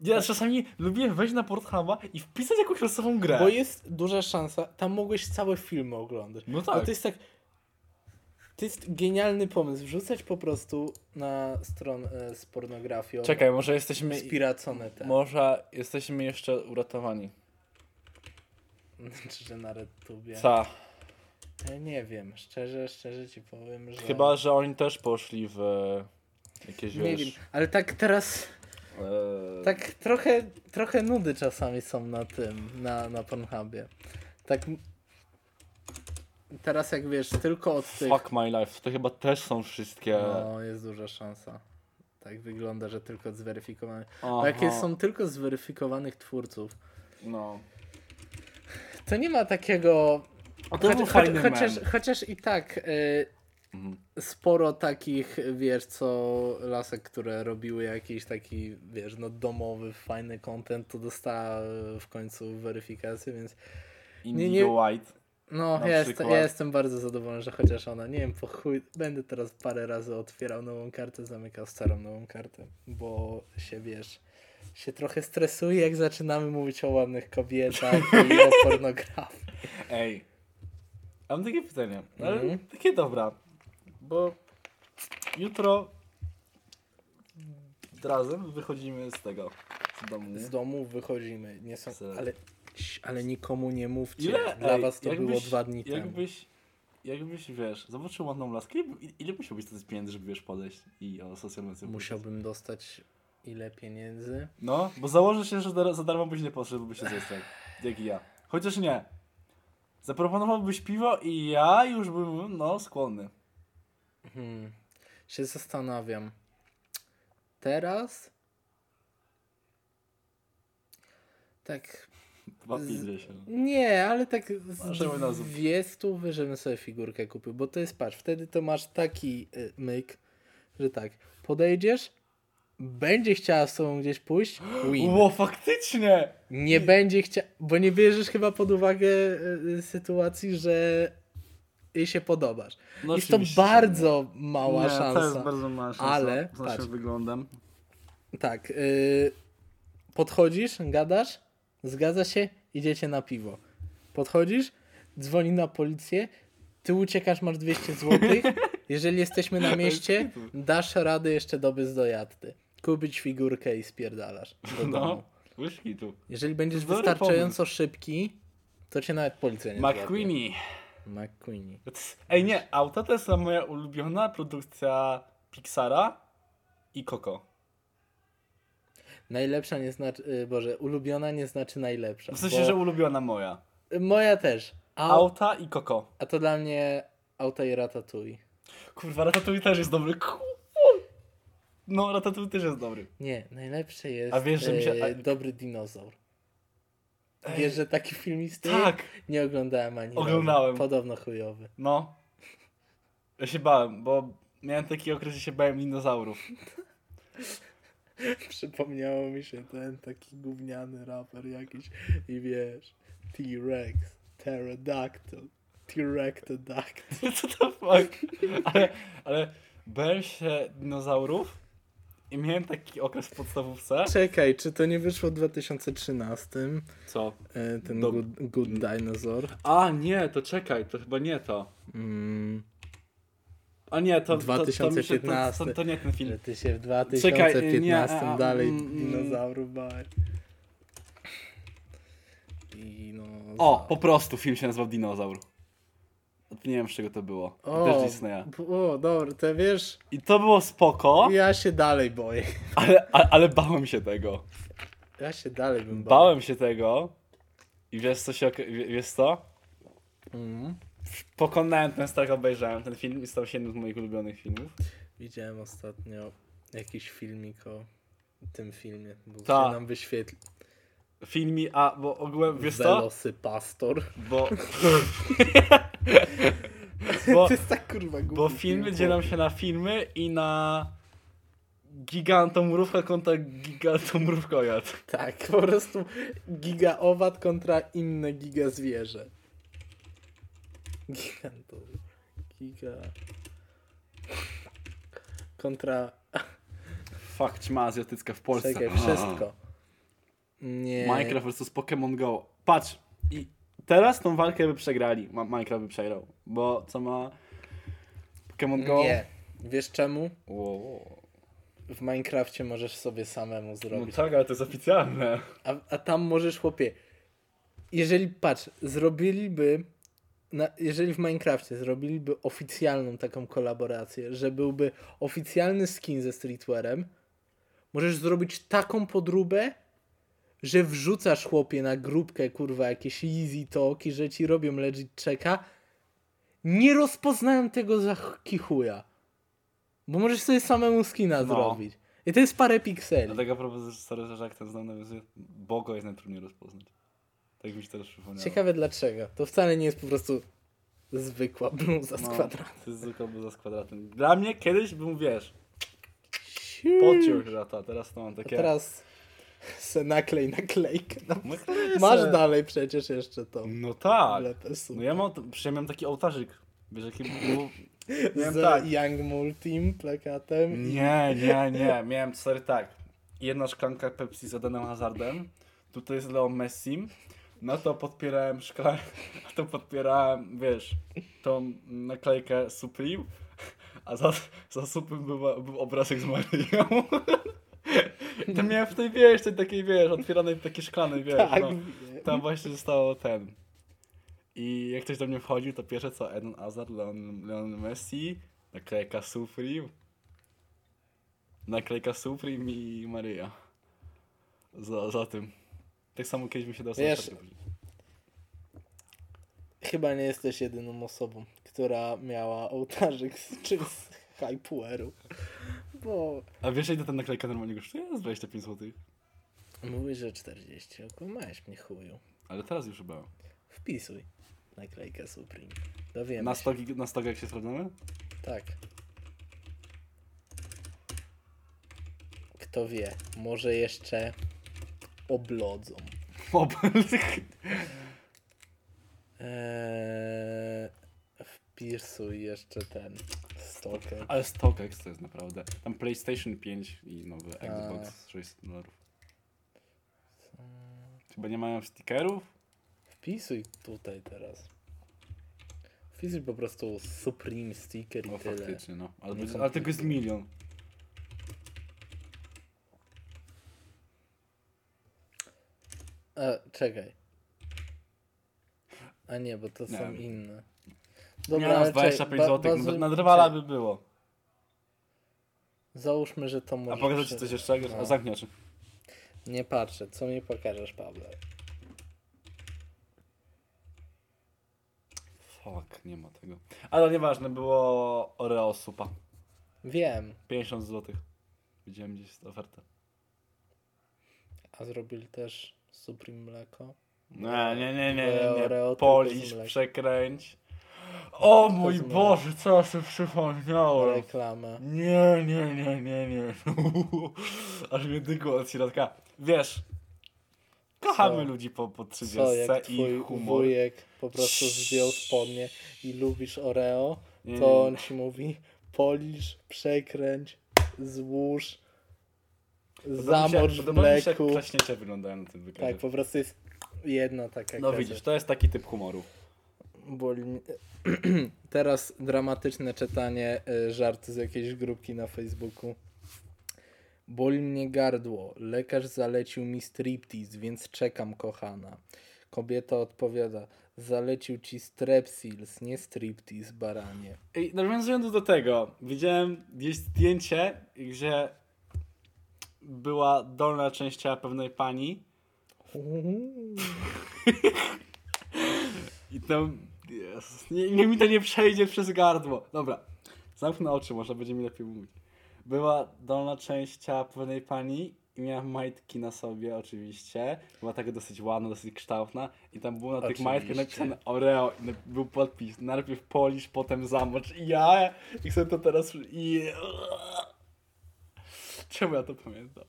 Ja czasami lubię wejść na Pornhuba i wpisać jakąś losową grę. bo jest duża szansa, tam mogłeś całe filmy oglądać. No Bo tak. to jest tak to jest genialny pomysł, wrzucać po prostu na stronę z pornografią Czekaj, może jesteśmy... spiracone te, Może jesteśmy jeszcze uratowani. czy *laughs* że na RedTubie. Co? Ja nie wiem, szczerze, szczerze ci powiem, że... Chyba, że oni też poszli w jakieś, Nie wiesz... wiem, ale tak teraz, e, tak trochę, trochę nudy czasami są na tym, na, na Pornhubie. Tak... Teraz jak wiesz, tylko od tych... Fuck my life. To chyba też są wszystkie... No, jest duża szansa. Tak wygląda, że tylko od zweryfikowanych. Aha, A jakie są tylko zweryfikowanych twórców, No. to nie ma takiego. A to był Choć, fajny chociaż, chociaż i tak y, Mhm. sporo takich, wiesz, co lasek, które robiły jakiś taki, wiesz, no domowy, fajny content, to dostała w końcu weryfikację, więc Indigo nie- White. no, ja, jest, ja jestem bardzo zadowolony, że chociaż ona, nie wiem, po chuj, będę teraz parę razy otwierał nową kartę, zamykał starą nową kartę, bo się, wiesz, się trochę stresuję, jak zaczynamy mówić o ładnych kobietach *laughs* i o pornografii. Ej. Mam takie pytanie. Ale Mhm. takie dobra. Bo jutro razem wychodzimy z tego. Z domu. nie? Z domu wychodzimy, nie są, ale, ale nikomu nie mówcie, Ile? dla ej, was to jakbyś- było dwa dni temu. jakbyś, Jakbyś, wiesz, zobaczył ładną laskę, ile, ile musiałbyś z pieniędzy, żeby wiesz, podejść i o social media Musiałbym dostać ile pieniędzy? No, bo założę się, że dar- za darmo byś nie poszedł, byś się został. Jak i ja. Chociaż nie. Zaproponowałbyś piwo i ja już bym, no, skłonny. Hmm. Się zastanawiam. Teraz? Tak. Dwa Z- pięćdziesiąt. się. Nie, ale tak z Zoom. 200 żebym sobie figurkę kupił, bo to jest, patrz, wtedy to masz taki y, myk, że tak, podejdziesz, będzie chciała z tobą gdzieś pójść, *gasps* win. Faktycznie! Nie będzie chciała, bo nie bierzesz chyba pod uwagę y, y, sytuacji, że jej się podobasz. No jest to bardzo mała nie, szansa. to jest bardzo mała szansa. Ale, z naszym patrz. wyglądem. Tak. Yy, podchodzisz, gadasz, zgadza się, idziecie na piwo. Podchodzisz, dzwoni na policję, ty uciekasz, masz 200 zł. *laughs* Jeżeli jesteśmy na mieście, dasz radę jeszcze dobyć do jachty. Kupić figurkę i spierdalasz do domu. No, łyżki tu. Jeżeli będziesz wystarczająco szybki, to cię nawet policja nie. McQueenie. McQueenie. Ej nie, auta to jest moja ulubiona produkcja Pixara i Coco. Najlepsza nie znaczy, y, Boże, ulubiona nie znaczy najlepsza. W sensie, że ulubiona moja. Moja też. A, Auta i Coco. a to dla mnie auta i ratatouille. Kurwa, Ratatouille też jest dobry. No, Ratatouille też jest dobry. Nie, najlepsze jest A wiesz, że mi się- a- dobry dinozaur. Wiesz, że taki film istnieje? Tak, Nie oglądałem ani razu. Oglądałem. Podobno chujowy. no. Ja się bałem, bo miałem taki okres, że się bałem dinozaurów. *laughs* Przypomniało mi się ten taki gówniany raper jakiś i wiesz, T-Rex, Pterodactyl, T-Rectodactyl. *laughs* Co to fuck? Ale, ale bałem się dinozaurów i miałem taki okres w podstawówce. Czekaj, czy to nie wyszło w 2013? Co? E, ten Do- good, good Dinosaur. A, nie, to czekaj, to chyba nie to. Mm, A nie, to, to, to, mi się, to, 2015. to, to nie ten film. że ty się w 2015 Czekaj, nie, a, dalej mm, mm. dinozaurów bałeś. O, po prostu film się nazywał Dinozaur. Nie wiem z czego to było. O, Też Disneya. o, dobra, to wiesz, I to było spoko, ja się dalej boję. *laughs* ale, ale, ale bałem się tego. Ja się dalej bym bał. Bałem się tego. I wiesz co się, wiesz co? Mhm. Pokonałem ten strach, obejrzałem ten film i stał się jednym z moich ulubionych filmów. Widziałem ostatnio jakiś filmik o tym filmie, bo Ta. się nam wyświetli. Filmi, a bo ogółem, wiesz co? Velosy Pastor. Bo... *laughs* bo, to jest tak kurwa głupi bo filmy film. dzielą się na filmy i na gigantomrówka kontra gigantomrówkojad. Tak, po prostu giga owad kontra inne giga zwierzę. Gigantor. Giga... Kontra... Fuck, ćma azjatycka w Polsce. Czekaj, wszystko. Nie. Minecraft vs Pokémon Go. Patrz, i teraz tą walkę by przegrali. Ma- Minecraft by przegrał. Bo co ma Pokémon Go? Nie. Wiesz czemu? Wow. W Minecrafcie możesz sobie samemu No zrobić. tak, ale to jest oficjalne. A, a tam możesz, chłopie, jeżeli, patrz, zrobiliby, na, jeżeli w Minecrafcie zrobiliby oficjalną taką kolaborację, że byłby oficjalny skin ze streetwearem, możesz zrobić taką podróbę, że wrzucasz, chłopie, na grupkę, kurwa, jakieś easy talki, że ci robią legit checka, nie rozpoznają tego za ch- kichuja. Bo możesz sobie samemu skina No. zrobić. I to jest parę pikseli. Dlatego propozycja stary, że jak ten znam nawiązuje, Bogo jest najtrudniej rozpoznać. Tak mi się teraz przypomniało. Ciekawe dlaczego. To wcale nie jest po prostu zwykła bluza z No, kwadratem. To jest zwykła bluza z kwadratem. Dla mnie kiedyś bym, wiesz, pociął żata, teraz to mam A takie... teraz se naklej naklejkę. No, No, masz se. dalej przecież jeszcze to. No tak. No ja mam, przecież ja miałem taki ołtarzyk. Wiesz, jaki był... *laughs* Miałem Z tak. Young Multim plakatem. Nie, nie, nie. Miałem stary tak. Jedna szklanka Pepsi z Edenem Hazardem. Tutaj jest Leo Messim. No to podpierałem szklankę, *laughs* a to podpierałem, wiesz, tą naklejkę Supreme, a za, za Supreme był, był obrazek z Marią. *laughs* To miałem w tej, wiesz, tej takiej, wiesz, otwieranej takiej szklanej, wiesz, Tak. no. Tam właśnie zostało ten. I jak ktoś do mnie wchodził, to pierwsze co Eden Hazard, Leon, Leon Messi, naklejka Supreme, naklejka Supreme i Maryja. Za, za tym. Tak samo kiedyś mi się dostał. Wiesz- Chyba nie jesteś jedyną osobą, która miała ołtarzyk z czymś z Hypueru. Bo A wiesz ile ta naklejka normalnie kosztuje? Z 25 zł. mówisz, że 40. Okłamałeś mnie chuju. Ale teraz już chyba. Wpisuj naklejkę Supreme. Dowiemy Na się. 100, gig- na 100 jak się sprawdzamy? Tak. Kto wie, może jeszcze oblodzą. Ob- Eee, wpisuj jeszcze ten stoker. Ale StockX to jest naprawdę. Tam PlayStation 5 i nowy Xbox 600 dolarów. Chyba nie mają stickerów? Wpisuj tutaj teraz. Wpisuj po prostu Supreme sticker i No tyle. faktycznie, no. Ale, będzie- ale tego jest milion. E, czekaj. A nie, bo to Nie są inne. Nie ale no, z 25 ba- zł. bazuj- Na drwala by było. Załóżmy, że to może. A pokażę ci coś jeszcze? No. A zamknij oczy. Nie patrzę, co mi pokażesz, Pawle? Fuck, nie ma tego. Ale nieważne, było Oreo supa. Wiem, 50 zł. Widziałem gdzieś ofertę. a zrobili też Supreme mleko. Nie, nie, nie, nie, nie, Oreo Polisz, przekręć. O mój. Boże, co ja sobie przypomniałem. Reklamę. Nie, nie, nie, nie, nie. *laughs* Aż mnie dygło od środka. Wiesz, kochamy Co? ludzi po, po 30 Co, jak i humor. wujek po prostu zdjął spodnie i lubisz Oreo, Nie, to on ci mówi polisz, przekręć, złóż, zamocz w podoba mi mleku. wyglądają na tym wykazie. Tak, po prostu jest jedna taka no widzisz, to jest taki typ humoru. Boli *clears throat* Teraz dramatyczne czytanie y, żartu z jakiejś grupki na Facebooku. Boli mnie gardło. Lekarz zalecił mi striptease, więc czekam, kochana. Kobieta odpowiada: Zalecił ci strepsils, nie striptease, baranie. I nawiązując do tego, widziałem gdzieś zdjęcie, gdzie była dolna część ciała pewnej pani *laughs* i tam... Jezus, nie, nie mi to nie przejdzie przez gardło. Dobra, zamknę oczy, może będzie mi lepiej mówić. Była dolna część ciała pewnej pani i miała majtki na sobie oczywiście. Była taka dosyć ładna, dosyć kształtna i tam było na tych Oczywiście. majtkach napisane Oreo i był podpis. Najpierw polisz, potem zamocz. I ja, i chcę to teraz... I... Czemu ja to pamiętam?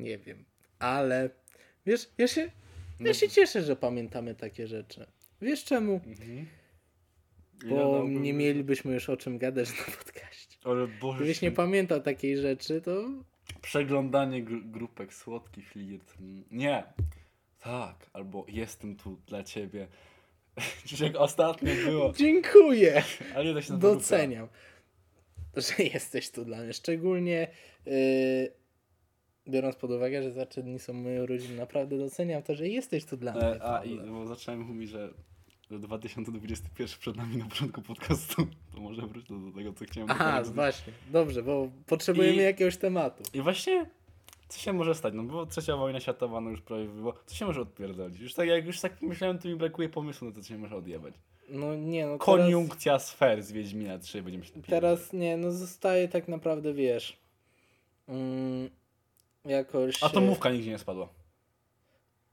Nie wiem, ale wiesz, ja się, ja się cieszę, że pamiętamy takie rzeczy. Wiesz czemu? Mhm. Bo nie mielibyśmy już o czym gadać na podcaście. Ale Boże, Gdybyś nie pamiętał takiej rzeczy, to Przeglądanie gr- grupek, słodki flirt. Nie. Tak, albo jestem tu dla ciebie. *laughs* Czyż jak ostatnio było. dziękuję. Ale nie da się na Doceniam, że jesteś tu dla mnie. Szczególnie yy, biorąc pod uwagę, że za trzy dni są moje urodziny, naprawdę doceniam to, że jesteś tu dla mnie. E, a i bo zacząłem mówić, że że 2021 przed nami na początku podcastu. To może wróćmy do tego, co chciałem Aha, powiedzieć. właśnie. Dobrze, bo potrzebujemy I- jakiegoś tematu. I właśnie, co się może stać? No bo trzecia wojna światowa no już prawie było. Co się może odpierdolić? Już tak jak już tak myślałem, to mi brakuje pomysłu na to, co się może odjebać. No nie, no teraz, Koniunkcja sfer z Wiedźmina 3 będziemy się teraz nie, no zostaje tak naprawdę, wiesz, mm, jakoś... Atomówka nigdzie nie spadła.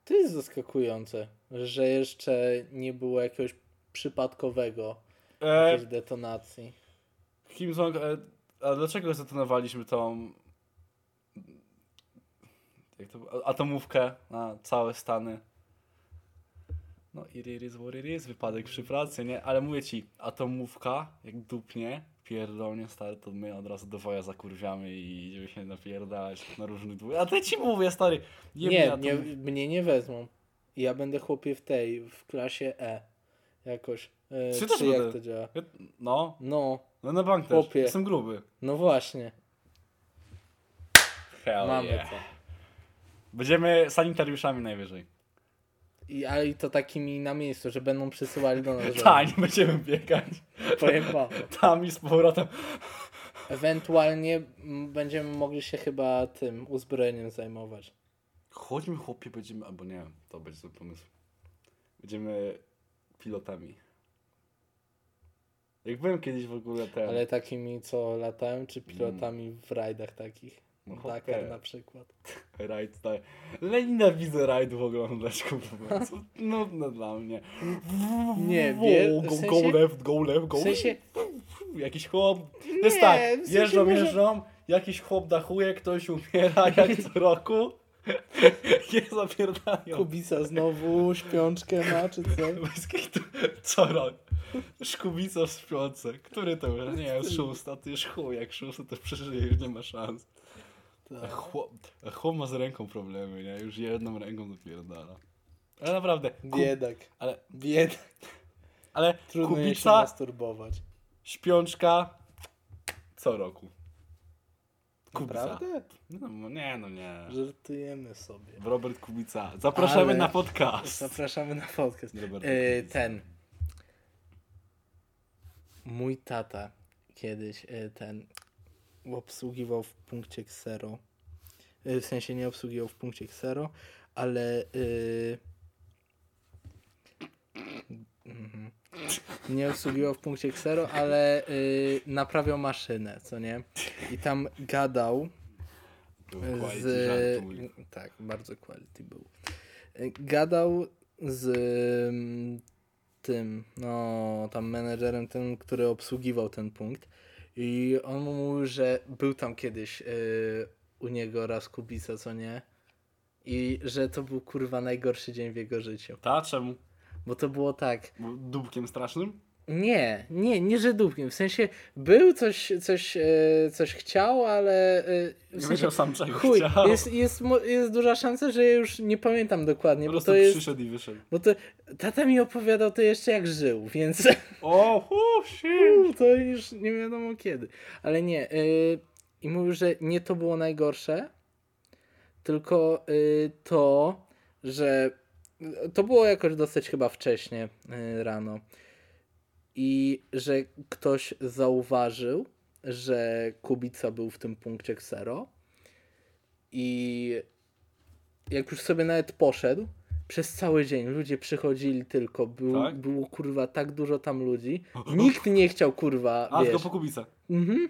To jest zaskakujące, że jeszcze nie było jakiegoś przypadkowego E, jakiejś detonacji. Kim Jong, e, a dlaczego zdetonowaliśmy tą jak to, atomówkę na całe Stany? No i is what it is, wypadek przy pracy, nie? Ale mówię ci, atomówka, jak dupnie, pierdolnie stary, to my od razu do woja zakurwiamy i idziemy się napierdalać na różnych dwóch. A to ci mówię, stary, Nie, nie, mnie nie wezmą. Ja będę chłopie w tej, w klasie E. Jakoś. E, Czy czy też jak to działa? No, No, no na bank też, Chłopie. jestem gruby. no właśnie. Hell Mamy yeah. to. Będziemy sanitariuszami najwyżej. I, ale i to takimi na miejscu, że będą przysyłali do nas. *laughs* Tak, nie będziemy biegać. Wam. *laughs* Tam i z powrotem. Ewentualnie będziemy mogli się chyba tym uzbrojeniem zajmować. Chodźmy chłopie, będziemy, albo nie, to będzie zły pomysł. Będziemy pilotami. Jak byłem kiedyś w ogóle ten... Ale takimi, co latają, czy pilotami w rajdach takich? No Dakar na przykład. Rajd, tak. Ale nienawidzę rajdów oglądać, kurwa. Co nudne dla mnie. Nie, wie- Go, w go, sensie- go left, go left, go W sensie, Jakiś chłop. To jest Nie, tak, w sensie jeżdżą, może- jeżdżą, jakiś chłop dachuje, ktoś umiera jak *laughs* co roku. *laughs* Nie zapierdają. Kubica znowu śpiączkę ma, czy co? Kitu. Co rok? Szkubica w śpiące. Który to już? Nie, jest szósta. Ty już chuj, jak szósty to przeżyje, już nie ma szans. Tak. chłop, chłop ma z ręką problemy, nie? Już jedną ręką dopierdala. Ale naprawdę, ku, Biedak. ale, Biedak. ale Trudno jej się kubica, masturbować. śpiączka co roku. Kubica. Naprawdę? No, nie, no nie. Żartujemy sobie. Robert Kubica. Zapraszamy Ale- na podcast. Zapraszamy na podcast. E, ten. Mój tata kiedyś e, ten obsługiwał w punkcie Xero. E, W sensie nie obsługiwał w punkcie Xero, ale e, nie obsługiwał w punkcie Xero, ale e, naprawiał maszynę, co nie? I tam gadał Był quality z... żartuj. Tak, bardzo quality był. Gadał z mm, tym, no tam menedżerem tym, który obsługiwał ten punkt i on mu mówił, że był tam kiedyś y, u niego raz Kubica, co nie? I że to był kurwa najgorszy dzień w jego życiu. Ta, czemu? Bo to było tak, Był Dupkiem strasznym? nie, nie, nie że dupkiem. W sensie był coś, coś, e, coś chciał, ale e, w Nie sensie, wiedział sam czego chuj, chciał. jest, jest, jest duża szansa, że ja już nie pamiętam dokładnie, po bo prostu to jest, przyszedł i wyszedł. bo to tata mi opowiadał to jeszcze jak żył, więc *laughs* O, hu, shit. to już nie wiadomo kiedy. Ale nie, y, i mówił, że nie to było najgorsze, tylko y, to, że to było jakoś dosyć chyba wcześnie y, rano i że ktoś zauważył, że Kubica był w tym punkcie Xero i jak już sobie nawet poszedł, przez cały dzień ludzie przychodzili tylko, był, Tak? było kurwa tak dużo tam ludzi, *laughs* nikt nie chciał kurwa, A, wiesz, tylko po Kubica. mhm.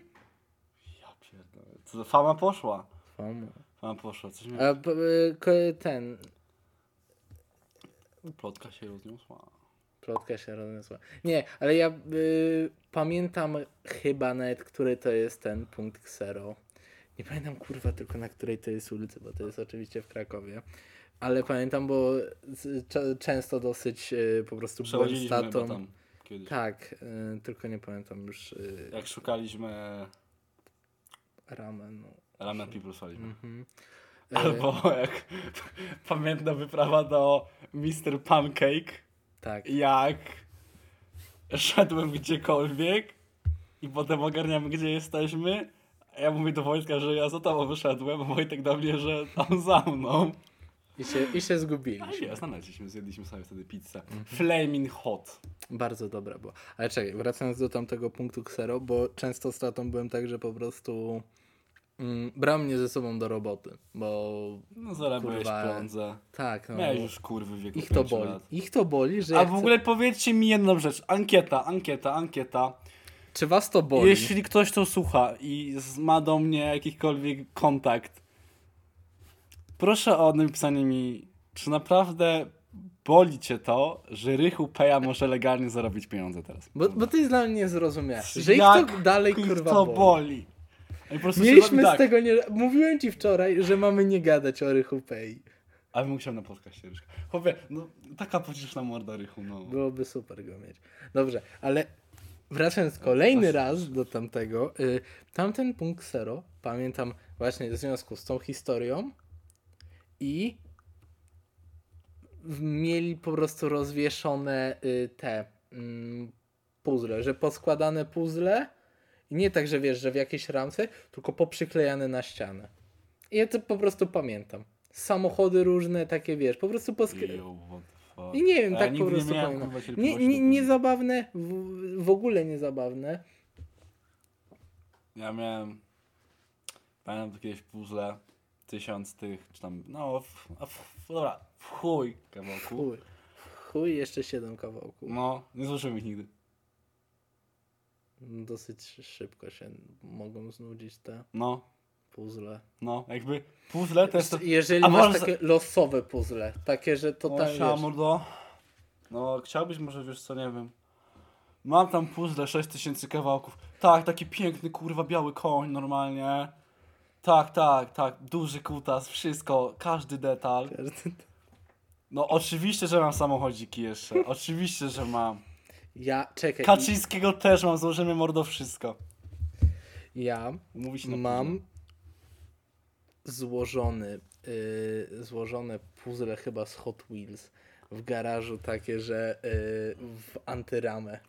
Ja pierdolę. Fama poszła. Fama. Fama poszła. Coś mnie... A y, ten, Plotka się rozniosła. plotka się rozniosła. Nie, ale ja y, pamiętam chyba nawet, który to jest ten punkt Xero. Nie pamiętam kurwa tylko na której to jest ulicy, bo to jest oczywiście w Krakowie. Ale pamiętam, bo często dosyć y, po prostu byłem z tatą. tam kiedyś. Tak, y, tylko nie pamiętam już y, Jak szukaliśmy ramen. Ramen People szukaliśmy. Mhm. Albo jak *laughs* pamiętna wyprawa do Mr. Pancake, Tak. jak szedłem gdziekolwiek i potem ogarniamy gdzie jesteśmy. A ja mówię do Wojtka, że ja za tobą wyszedłem, a Wojtek do mnie, że tam za mną. I się, i się zgubiliśmy. jest, znaleźliśmy, zjedliśmy sobie wtedy pizzę. Flaming hot. Bardzo dobra była. Ale czekaj, wracając do tamtego punktu Xero, bo często z tatą byłem tak, że po prostu brał mnie ze sobą do roboty, bo No zarabiałeś Kurwa. pieniądze. tak, no, Miałeś już kurwy w wieku ich to boli. lat. Ich to boli, że A ja w chcę... ogóle powiedzcie mi jedną rzecz. Ankieta, ankieta, ankieta. Czy was to boli? Jeśli ktoś to słucha i ma do mnie jakikolwiek kontakt, proszę o napisanie mi, czy naprawdę boli cię to, że Rychu Peja może legalnie zarobić pieniądze teraz. Bo, bo to jest dla mnie niezrozumiałe. Że ich Jak to dalej ich kurwa to boli. boli. Mieliśmy robi z tak. tego nie... Mówiłem ci wczoraj, że mamy nie gadać o Rychu Pay. Ale bym chciał na podcaście Ryszka. Chłopie, no taka pocieszna morda Rychu, no. Byłoby super go mieć. Dobrze, ale wracając kolejny raz do tamtego, y, tamten punkt zero, pamiętam właśnie w związku z tą historią i mieli po prostu rozwieszone y, te mm, puzzle, że poskładane puzzle i nie tak, że wiesz, że w jakiejś ramce, tylko poprzyklejane na ścianę. I ja to po prostu pamiętam. Samochody różne, takie wiesz, po prostu poskle... Yo, what the fuck. I nie wiem, A tak ja po prostu nie pamiętam. Nie, nie, do nie tego. zabawne, w, w ogóle nie zabawne. Ja miałem. Pamiętam jakieś puzzle, tysiąc tych, czy tam. No, w, w, dobra, w chuj kawałku. Chuj. Chuj, jeszcze siedem kawałków. No, nie złożyłem ich nigdy. Dosyć szybko się mogą znudzić te No, puzzle. no, jakby puzzle to jest to. Jeżeli A masz takie losowe puzzle, takie, że To totalnie wiesz, mordo. No, chciałbyś może, wiesz co, nie wiem. Mam tam puzzle 6000 kawałków. Tak, taki piękny, kurwa, biały koń normalnie. Tak, tak, tak. Duży kutas, wszystko, każdy detal. No oczywiście, że mam samochodziki jeszcze. Oczywiście, że mam. Ja, czekaj. Kaczyńskiego też mam, złożymy mordo wszystko. Ja Mówi się mam złożony, yy, złożone puzzle chyba z Hot Wheels w garażu takie, że yy, w antyramę.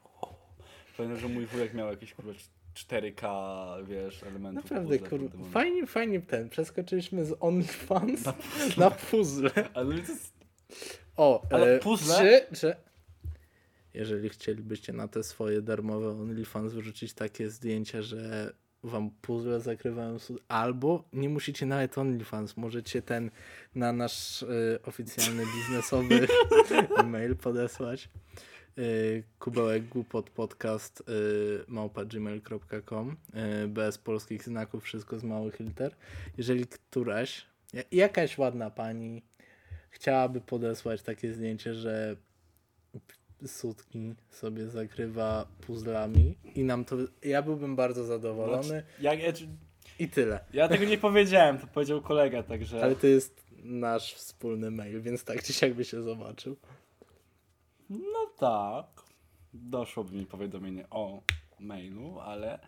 Pamiętam, że mój wujek miał jakieś kurwa 4K, wiesz, elementów. Naprawdę, kurwa, fajnie, fajnie ten, przeskoczyliśmy z OnlyFans na puzzle. Ale to jest... O, Ale e, puzzle? Czy, czy... Jeżeli chcielibyście na te swoje darmowe OnlyFans wrzucić takie zdjęcia, że wam puzzle zakrywają albo nie musicie nawet OnlyFans, możecie ten na nasz e, oficjalny biznesowy *laughs* e-mail podesłać. E, kubełek głupot podcast e, małpa gmail.com e, bez polskich znaków, wszystko z małych liter. Jeżeli któraś, ja- jakaś ładna pani chciałaby podesłać takie zdjęcie, że sutki sobie zakrywa puzzlami i nam to, ja byłbym bardzo zadowolony Ja, ja, i tyle. ja tego nie powiedziałem, to powiedział kolega, także... Ale to jest nasz wspólny mail, więc tak czy siak by się zobaczył. No tak. Doszłoby mi powiadomienie o mailu, ale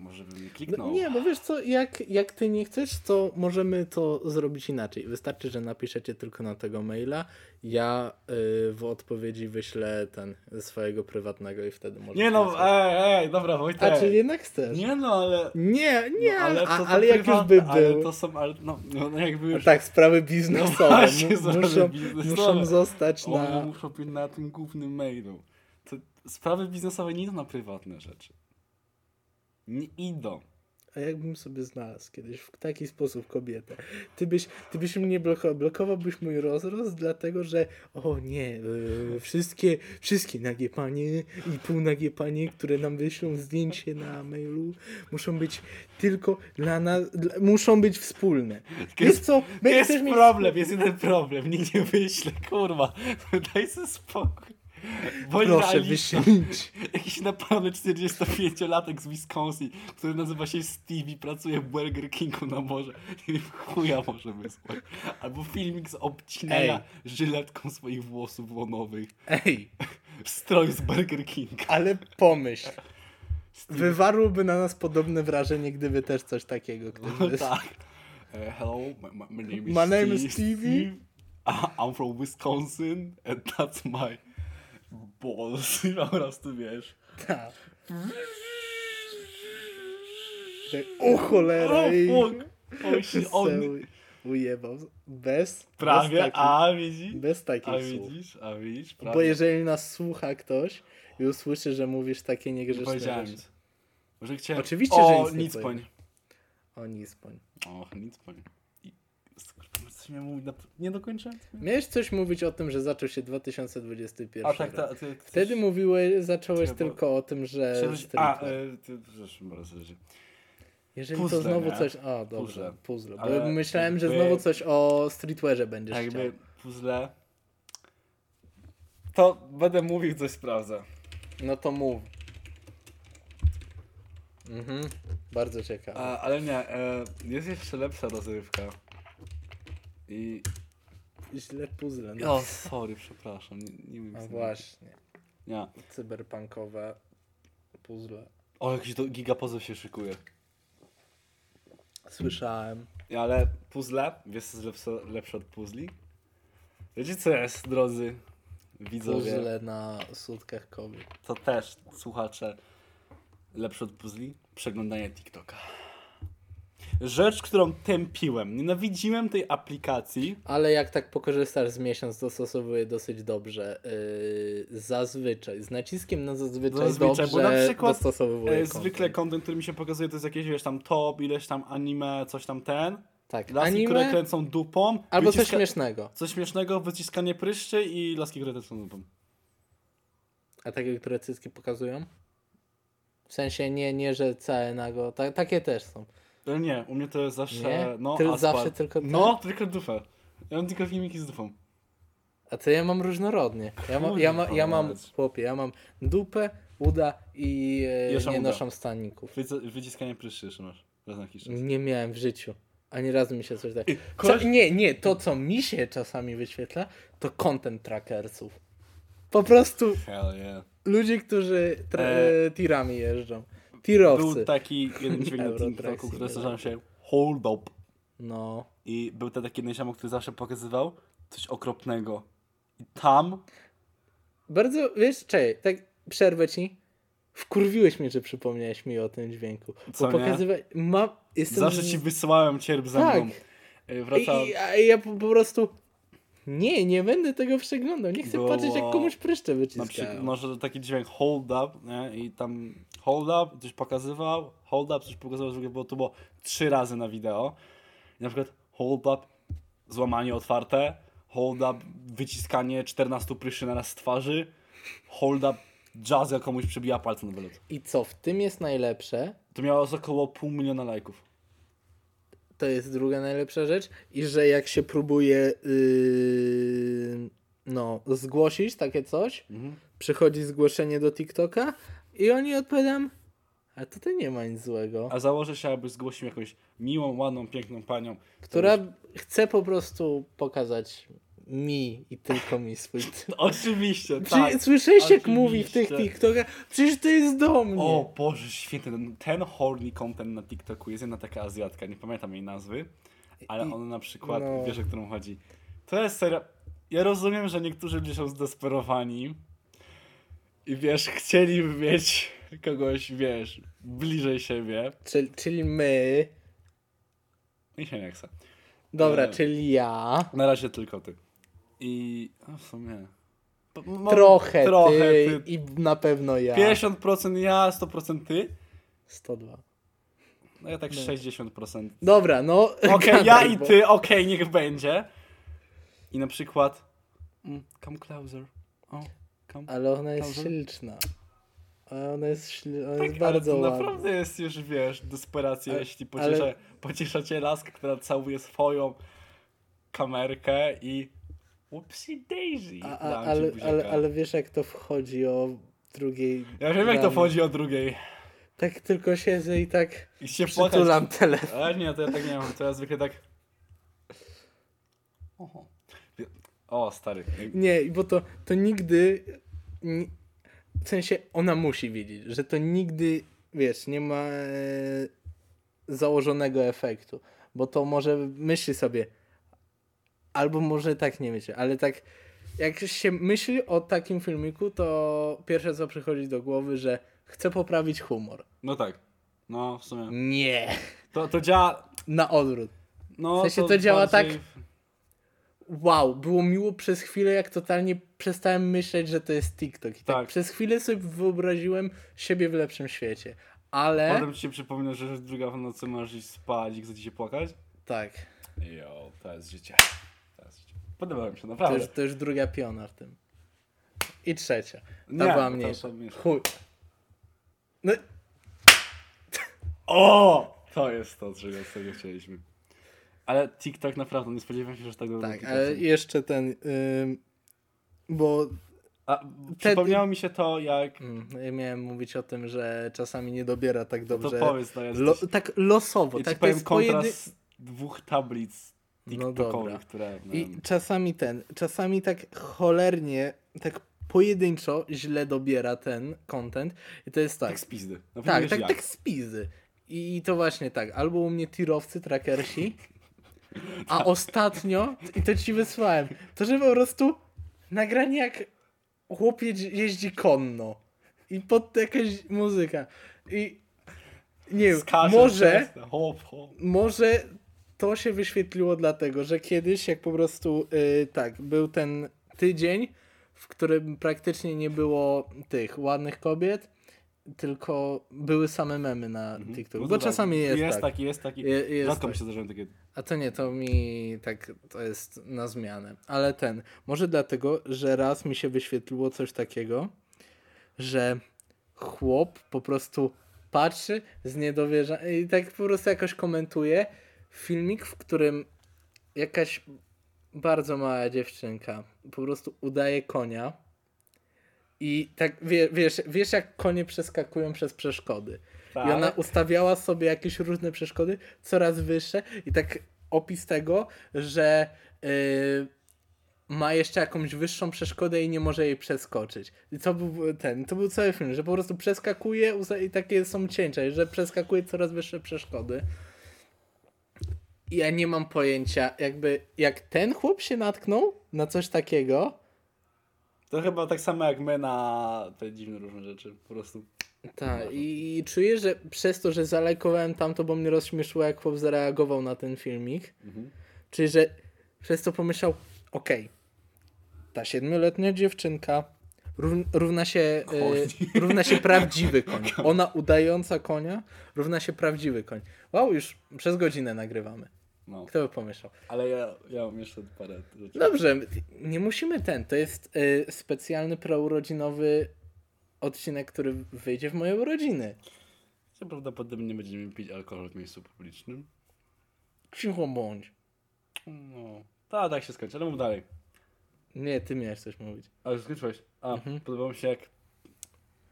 może bym nie No, kliknął. nie, bo wiesz co, jak, jak ty nie chcesz, to możemy to zrobić inaczej. Wystarczy, że napiszecie tylko na tego maila. Ja y, w odpowiedzi wyślę ten ze swojego prywatnego i wtedy możecie. Nie no, ej, ej, dobra, Wojtek. A czyli jednak chcesz? Nie no, ale... Nie, nie, no, ale, to, a, ale jak już by był. Ale to są, ale no, no jakby A już... tak, sprawy biznesowe właśnie, mu- sprawy muszą, biznesowe. muszą zostać One na... muszą być na tym głównym mailu. To sprawy biznesowe nie idą na prywatne rzeczy. Nie idą. A jakbym sobie znalazł kiedyś w taki sposób kobietę? Ty byś, ty byś mnie blokował, blokowałbyś mój rozrost, dlatego że o nie, e, wszystkie, wszystkie nagie panie i półnagie panie, które nam wyślą zdjęcie na mailu, muszą być tylko dla nas, dla, muszą być wspólne. Co? Jest chcesz mieć problem, jest jeden problem. Nikt nie wyśle, kurwa. *laughs* Daj sobie spokój. Proszę wyślijcie. *laughs* Jakiś naprawdę 45-latek z Wisconsin, który nazywa się Stevie, pracuje w Burger Kingu na morze *laughs* i chuja może wysłać. Albo filmik z obcinania żyletką swoich włosów łonowych Ej, *laughs* w stroju z Burger King. ale pomyśl. Wywarłoby na nas podobne wrażenie, gdyby też coś takiego ktoś No tak. Uh, hello, my, my, name is My name is Steve. Stevie. Steve. I'm from Wisconsin and that's my balls. *laughs* I po prostu wiesz. Tak. O cholera! O fuck. O, on... uj- Ujebał. Bez, Prawie, bez takich, a widzisz? bez takich A słów. widzisz, a widzisz, Bo prawie. jeżeli nas słucha ktoś i usłyszy, że mówisz takie Nie niegrzeczne powiedziałem rzeczy. nic. Może chciałem... Oczywiście, o, że nic nie nic poń. powiedział. O nic, poń. Och, nic poń. Coś miałem mówić, na... nie dokończyłem? Miałeś coś mówić o tym, że zaczął się 2021 A tak, tak. Ty, Wtedy mówiłeś, zacząłeś bo- tylko o tym, że... Coś... A, e, ty, zresztą raz rzeczy. Jeżeli puzzle, to znowu nie? coś... O, dobrze, Puzzle. puzzle. Bo Ale myślałem, że jakby- znowu coś o streetwearze będziesz Jakby chciał. puzzle... To będę mówił, coś sprawdzę. No to mów. Mhm, bardzo ciekawe. A, ale nie, e, jest jeszcze lepsza rozrywka. I... Źle puzzle. No. O, sorry, przepraszam, nie, nie wiem. Właśnie. Nie. Cyberpunkowe puzzle. O, jakiś to gigapozew się szykuje. Słyszałem. Ale puzzle, wiesz co jest lepsze, lepsze od puzli? Wiecie co jest, drodzy widzowie? Puzzle na sutkach kobiet. To też, słuchacze, lepsze od puzli? Przeglądanie TikToka. Rzecz, którą tępiłem. Nienawidziłem tej aplikacji. Ale jak tak pokorzystasz z miesiąc, dostosowuje dosyć dobrze. Yy, zazwyczaj. Z naciskiem na zazwyczaj, Zazwyczaj, dobrze bo na przykład, dostosowuje E, content. zwykle content, który mi się pokazuje, to jest jakieś, wiesz, tam top, ileś tam anime, coś tam ten. Tak, Laski, które anime kręcą dupą. albo coś śmiesznego. Coś śmiesznego, wyciskanie pryszczy i laski, które kręcą dupą. A takie, które cycki pokazują? W sensie nie, nie że całe nago. Ta, takie też są. Ale nie, u mnie to jest zawsze. Nie? No, Ty asfalt. zawsze tylko ten? No, tylko dupę. Ja mam tylko filmiki z dupą. A to ja mam różnorodnie. Ja, mam, ja, ma, ja mam, chłopie, ja mam dupę, uda i e, nie uda. noszą staników. Wyci- Wyciskanie pryszczy masz. raz na jakiś czas. Nie miałem w życiu. Ani razu mi się coś tak. Co, nie, nie, to co mi się czasami wyświetla, to content trackersów. Po prostu Hell yeah. ludzie, którzy tra- E, tirami jeżdżą. Tirowcy. Był taki jeden *laughs* dźwięk na TikToku, który nazywał się Hold Up. No. I był ten taki jeden ziomek, który zawsze pokazywał coś okropnego. I tam Bardzo, wiesz, czekaj, tak przerwę ci. Wkurwiłeś mnie, że przypomniałeś mi o tym dźwięku. Co Bo nie? pokazywałeś, mam, jestem zawsze ci wysyłałem cierp ze Tak. mną. Y, Wracałem. I, a ja po, po prostu nie, nie będę tego przeglądał. Nie chcę Było- patrzeć, jak komuś pryszcze Na wyciskają. przykład, może taki dźwięk hold up, nie? I tam hold up, coś pokazywał, hold up, coś pokazywał, drugie było to było trzy razy na wideo. I na przykład hold up, złamanie otwarte, hold up, wyciskanie 14 pryszy na raz z twarzy, hold up, jazz jak komuś przebija palce na wylot. I co w tym jest najlepsze, To miało około pół miliona lajków. to jest druga najlepsza rzecz, i że jak się próbuje yy, no, zgłosić takie coś, Mhm. przychodzi zgłoszenie do TikToka i oni odpowiadam, a tutaj nie ma nic złego. A założę się, aby zgłosił jakąś miłą, ładną, piękną panią. która chce po prostu pokazać mi i tylko mi swój *laughs* No, Oczywiście, Czy, tak. Słyszeliście jak mówi w tych. TikTokach? Przecież to jest do mnie. O Boże święty, ten, ten horny content na TikToku jest jedna taka Azjatka, nie pamiętam jej nazwy, ale I- ona na przykład, no. wiesz o którą chodzi. To jest serio, ja rozumiem, że niektórzy ludzie są zdesperowani i wiesz, chcieliby mieć kogoś, wiesz, bliżej siebie Czyli, czyli my. i się nie chce. Dobra, E. czyli ja. Na razie tylko ty. I no w sumie... Trochę, trochę ty, ty. i na pewno ja. 50% ja, 100% ty. 102. No ja tak No. 60%. Dobra, no. Okej, *laughs* ja gadaj, i ty, okej, niech będzie. I na przykład. Mm, come closer. O, come. Ale ona jest Dobrze. śliczna. Ona jest, śli... ona Tak, jest ale bardzo to ładna. naprawdę jest już, wiesz, desperacja, Ale- jeśli pociesza, ale- pociesza cię laska, która całuje swoją kamerkę i whoopsie daisy. A, a, ale, ale, ale wiesz jak to wchodzi o drugiej. Ja wiem, jak to wchodzi o drugiej. Tak tylko siedzę i tak I się płakać. przytulam telefon. Ale nie, to ja tak nie mam, to ja zwykle tak... Oho. O, stary. Nie, bo to, to nigdy. ni- W sensie ona musi wiedzieć, że to nigdy, wiesz, nie ma e, założonego efektu. Bo to może myśli sobie, albo może tak nie myśli, ale tak jak się myśli o takim filmiku, to pierwsze co przychodzi do głowy, że chce poprawić humor. No tak. No, w sumie. Nie. To, to działa. Na odwrót. No, W sensie to działa bardziej- tak- Wow, było miło przez chwilę, jak totalnie przestałem myśleć, że to jest TikTok. I tak, Tak. przez chwilę sobie wyobraziłem siebie w lepszym świecie. Ale. Potem ci się przypomina, że druga w nocy masz iść spać i chce ci się płakać? Tak. Jo, to jest życie. To jest życie. Podoba mi się, To naprawdę. już, to już druga piona w tym. I trzecia. Ta Nie, była to- mniejsza. to. Chuj. No, O! To jest to, czego tego chcieliśmy. Ale TikTok naprawdę, nie spodziewałem się, że tak dobrze. tak, ale jeszcze ten. Ym, bo A, przypomniało mi się to, jak... mm, ja miałem mówić o tym, że czasami nie dobiera tak To dobrze. powiedz, no jest. Lo, tak losowo. ja tak to jest pojedy... kontrast dwóch tablic No TikTokowych, dobra. które... I czasami ten, czasami tak cholernie, tak pojedynczo źle dobiera ten content. I to jest tak. tak z pizdy. Nawet nie Tak, tak, jak. tak z pizdy. I to właśnie tak. Albo u mnie tirowcy, trackersi, *laughs* a ostatnio, i to ci wysłałem, to że po prostu nagranie jak chłopiec jeździ konno. I pod to jakaś muzyka. I nie wiem, może, Hop, hop. może to się wyświetliło dlatego, że kiedyś jak po prostu y, tak, był ten tydzień, w którym praktycznie nie było tych ładnych kobiet, tylko były same memy na TikToku. No Bo to tak, czasami jest, Jest tak. taki, jest taki. Je, jest Rzadko mi tak. się zdarzają takie... A to nie, to mi tak, to jest na zmianę. Ale ten, może dlatego, że raz mi się wyświetliło coś takiego, że chłop po prostu patrzy z niedowierzaniem i tak po prostu jakoś komentuje filmik, w którym jakaś bardzo mała dziewczynka po prostu udaje konia i tak wie, wiesz, wiesz jak konie przeskakują przez przeszkody. Tak. I ona ustawiała sobie jakieś różne przeszkody, coraz wyższe i tak opis tego, że yy, ma jeszcze jakąś wyższą przeszkodę i nie może jej przeskoczyć. I co był ten, to był cały film, że po prostu przeskakuje i takie są cięcia, że przeskakuje coraz wyższe przeszkody. I ja nie mam pojęcia, jakby jak ten chłop się natknął na coś takiego, To chyba tak samo jak my na te dziwne różne rzeczy. Po prostu. Tak, i, i czuję, że przez to, że zalajkowałem tamto, bo mnie rozśmieszyło, jak chłop zareagował na ten filmik, Mhm. czyli że przez to pomyślał, okej, ta siedmioletnia dziewczynka rów, równa się, e, równa się prawdziwy *laughs* koń. Ona udająca konia równa się prawdziwy koń. Wow, już przez godzinę nagrywamy. No. Kto by pomyślał? Ale ja, ja mam jeszcze parę rzeczy. Dobrze, nie musimy ten. To jest e, specjalny prourodzinowy odcinek, który wyjdzie w moje urodziny. Że Prawdopodobnie nie będziemy pić alkohol w miejscu publicznym. Cicho bądź. No. Tak, tak się skończy, ale mów dalej. Nie, ty miałeś coś mówić. A już skończyłeś. A, Mhm. podoba mi się jak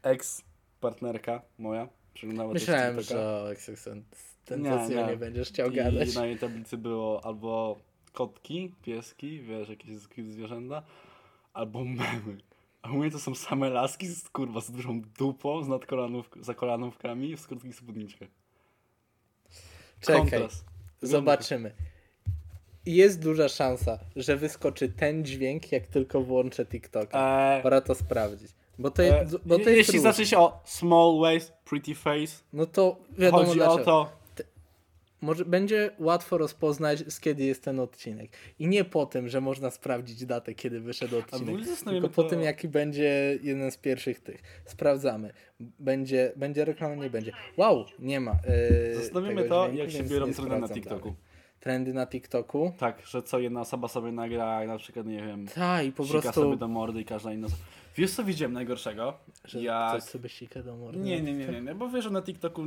ex-partnerka moja przeglądała też Myślałem, że o Exexent Nie, nie, nie. będziesz chciał I gadać. na jej tablicy było albo kotki, pieski, wiesz, jakieś zwierzęta, albo memy. A u mnie to są same laski z kurwa z dużą dupą, z nadkolanów, za kolanówkami w krótkich spódniczkach. Czekaj, Kontrast. zobaczymy. Jest duża szansa, że wyskoczy ten dźwięk, jak tylko włączę TikToka. Eee, Pora to sprawdzić. Bo to, e, jest, bo to jest jeśli różne. zacznie się o small waist, pretty face, No to wiadomo chodzi dlaczego. o to, Może będzie łatwo rozpoznać, z kiedy jest ten odcinek. I nie po tym, że można sprawdzić datę, kiedy wyszedł odcinek. Tylko po to- tym, jaki będzie jeden z pierwszych tych. Sprawdzamy. Będzie, będzie reklama, nie będzie. Wow, nie ma. Yy, zastanowimy to, dźwięku, jak się biorą trendy na TikToku. dalej. Trendy na TikToku. Tak, że co jedna osoba sobie nagra, na przykład, nie wiem, Tak, i po sika prostu, sobie do mordy i każda inna. osoba- Wiesz co widziałem najgorszego? że Jak... ktoś sobie sika do mordy. Nie, nie, nie, nie, nie, bo wiesz, że na TikToku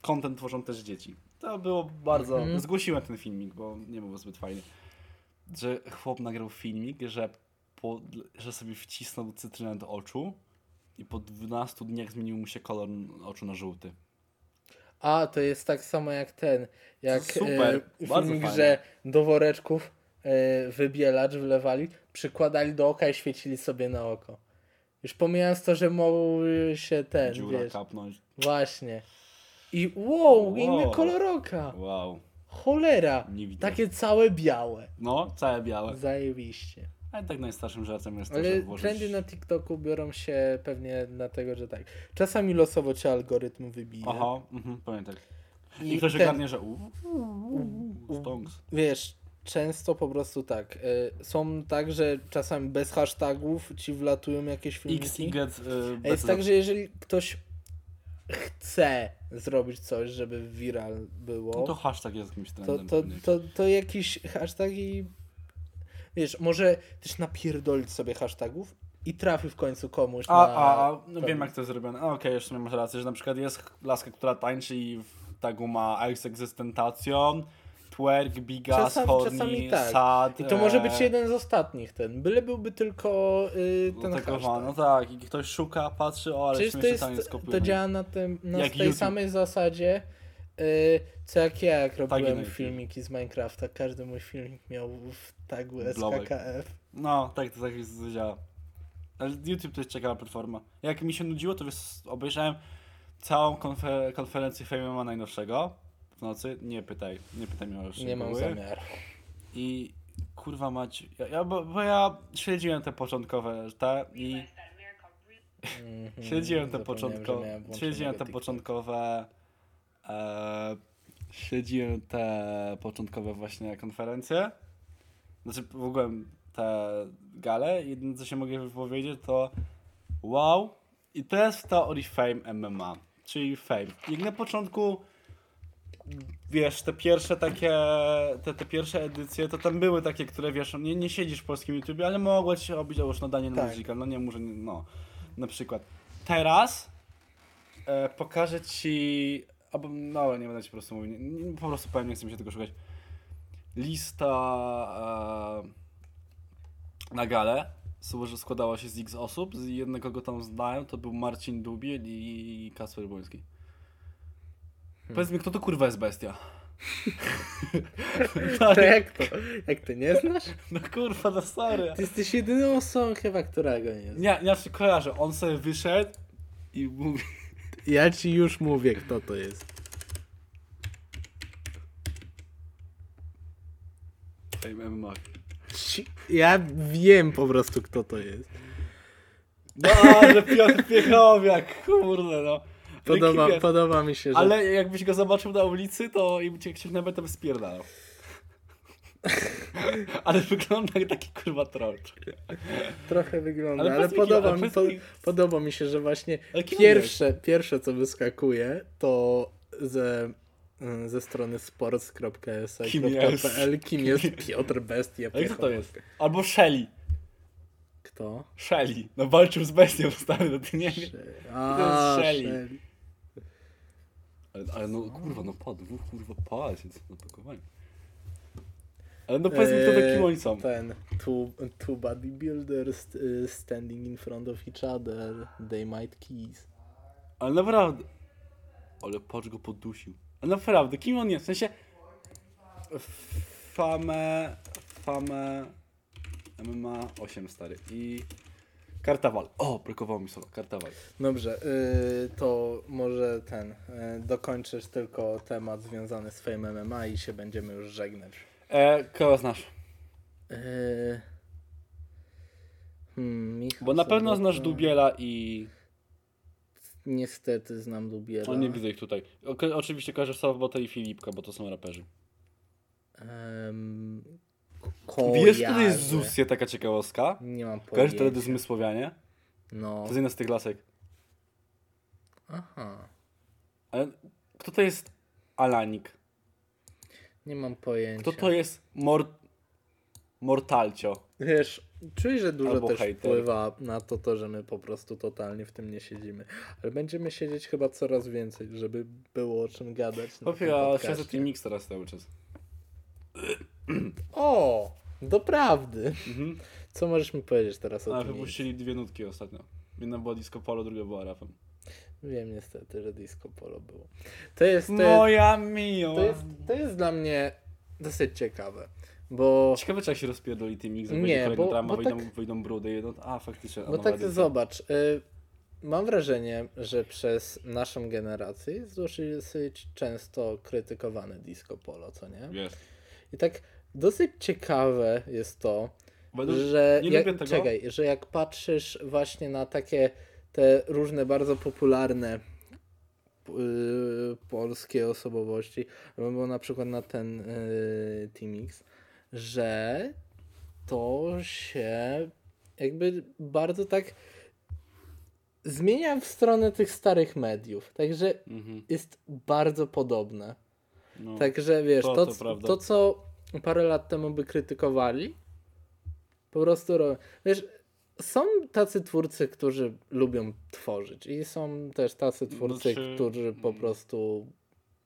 content tworzą też dzieci. To było bardzo... Mhm. Zgłosiłem ten filmik, bo nie był zbyt fajny. Że chłop nagrał filmik, że, po, że sobie wcisnął cytrynę do oczu i po 12 dniach zmienił mu się kolor oczu na żółty. A, to jest tak samo jak ten, jak Super, e, filmik, że do woreczków e, wybielacz wlewali, przykładali do oka i świecili sobie na oko. Już pomijając to, że mógł się ten, Dziura wiesz, kapnąć. właśnie. I wow, Wow. inny kolor oka. Wow, Cholera. nie widzę. Takie całe białe. No, całe białe. Zajebiście. Ale tak najstarszym żartem jest to, Ale że włożyć... trendy na TikToku biorą się pewnie dlatego, że tak. Czasami losowo cię algorytm wybije. Aha, mhm, pamiętam. I, I ktoś ten- ogarnie, że u, stonks. Wiesz, często po prostu tak. y, są tak, że czasami bez hashtagów ci wlatują jakieś X, filmiki. Y, y, A jest tak, że jeżeli ktoś chce zrobić coś, żeby viral było, No to hashtag jest jakimś to, trendem. to, pewnie. to, to jakiś hashtag i wiesz, może też napierdolić sobie hashtagów i trafi w końcu komuś A, na... a, a no wiem jak to jest zrobione. Okej, jeszcze masz rację, że na przykład jest laska, która tańczy i w tagu ma ex existentation, twerk, bigas, Czasami- horny, czasami tak. sad. I to może być e, jeden z ostatnich ten. Byle byłby tylko y, ten zategowany. No hashtag. tak, i ktoś szuka, patrzy, o ale Przecież to, jest, taniec to kopiuje. działa na, tym, na Jak tej YouTube. samej zasadzie, y, co jak ja, jak na robiłem YouTube. filmiki z Minecrafta. Każdy mój filmik miał w tagu. SKKF. No, tak to tak jest, działa. Ale YouTube to jest ciekawa platforma. Jak mi się nudziło, to wiesz, obejrzałem całą konfer- konferencję Fame najnowszego w nocy. Nie pytaj, nie pytaj mnie o Nie mam szczegóły. zamiaru. I kurwa mać, ja, ja, bo, bo ja śledziłem te początkowe te i Mhm, śledziłem te początkowe, śledziłem te początkowe, e, śledziłem te początkowe właśnie konferencje, znaczy w ogóle te gale i jedyne co się mogę wypowiedzieć to wow i to jest w teorii Fame MMA, czyli Fame. Jak na początku wiesz, te pierwsze takie, te, te pierwsze edycje, to tam były takie, które wiesz, nie, nie siedzisz w polskim YouTube, ale mogło ci się robić już na Daniel Tak. Musical, no nie może, no, na przykład. Teraz e, pokażę ci, albo, no nie będę ci po prostu mówił, nie, po prostu powiem, nie chcę mi się tego szukać. Lista e, na galę składała się z x osób, z jednego go tam znałem, to był Marcin Dubiel i Kasper Błoński. Powiedz mi, kto to kurwa jest bestia? *laughs* *laughs* To jak to? Jak ty nie znasz? *laughs* No kurwa, no sorry. Ty jesteś jedyną osobą chyba, która go nie zna. Nie, ja się kojarzę, on sobie wyszedł i mówi... Ja ci już mówię, kto to jest. MMA. Ja wiem po prostu, kto to jest. No, że Piotr Piechowiak, kurde no. Ale Podoba, kim jest? podoba mi się, że... Ale jakbyś go zobaczył na ulicy, to i cię nawet tam spierdalał. *laughs* Ale wygląda jak taki kurwa troll. Trochę wygląda, Ale ale, podoba, ale mi, po, podoba mi się, że właśnie Ale kim pierwsze, pierwsze co wyskakuje to ze, mm, ze strony sports.si.pl kim jest Piotr Bestia. A kto to jest? Albo Shelly. Kto? Shelly. No walczył z bestią *laughs* stary, no ty nie wiesz. A, Shelly. Shelly. Ale, ale no kurwa, no po dwóch kurwa palców na pakowaniu. Ale no powiedz mi, kto Eee, taki oni są. Ten, two, two bodybuilders y, standing in front of each other, they might kiss. Ale naprawdę. Ale patrz go podusił. Ale naprawdę, kim on jest? W sensie. Famę. Famę. MMA 8 stary. I. Kartawal. O, brakowało mi słowa. Kartawal. Dobrze, y, to może ten, y, dokończysz tylko temat związany z Fame MMA i się będziemy już żegnać. E, kogo znasz? Y, hmm, Michał Bo na pewno Sobota. znasz Dubiela i. Niestety znam Dubiela. O, nie widzę ich tutaj. O, oczywiście kojarzę Sobotę i Filipka, bo to są raperzy. Um, Wiesz, kto to jest Zusje, taka ciekawostka? Nie mam Kojarzysz pojęcia. teledysk Zmysłowianie? No, To jest jedna z tych lasek. aha, Ale kto to jest Alanik? nie mam pojęcia. Kto to jest Mor... Mortalcio? Wiesz, czuję, że dużo Albo też hejter. wpływa na to, to, że my po prostu totalnie w tym nie siedzimy. Ale będziemy siedzieć chyba coraz więcej, żeby było o czym gadać. tym a siedzę Team Mix teraz cały czas. O, doprawdy. Mhm. Co możesz mi powiedzieć teraz o A tym? wypuścili dwie nutki ostatnio. Jedna była Disco Polo, druga była rapem. Wiem niestety, że disco polo było. To jest, to jest, Moja mio! to jest, to jest dla mnie dosyć ciekawe, bo, Ciekawe, czy jak się rozpierdoli Mix, jak Nie, kolejna bo- drama, bo wyjdą, tak- wyjdą brudy, jedno... A, faktycznie. bo nowa tak edycja. zobacz, y, mam wrażenie, że przez naszą generację jest dosyć często krytykowane disco polo, co nie? Wiesz. I tak dosyć ciekawe jest to, Według... że jak, czekaj, że jak patrzysz właśnie na takie te różne bardzo popularne yy, polskie osobowości, albo na przykład na ten yy, Teamix, że to się jakby bardzo tak zmienia w stronę tych starych mediów. Także Mhm. jest bardzo podobne. No. Także wiesz, to- to, to to co parę lat temu by krytykowali, po prostu robią. Wiesz, są tacy twórcy, którzy lubią tworzyć i są też tacy twórcy, Znaczy, którzy po prostu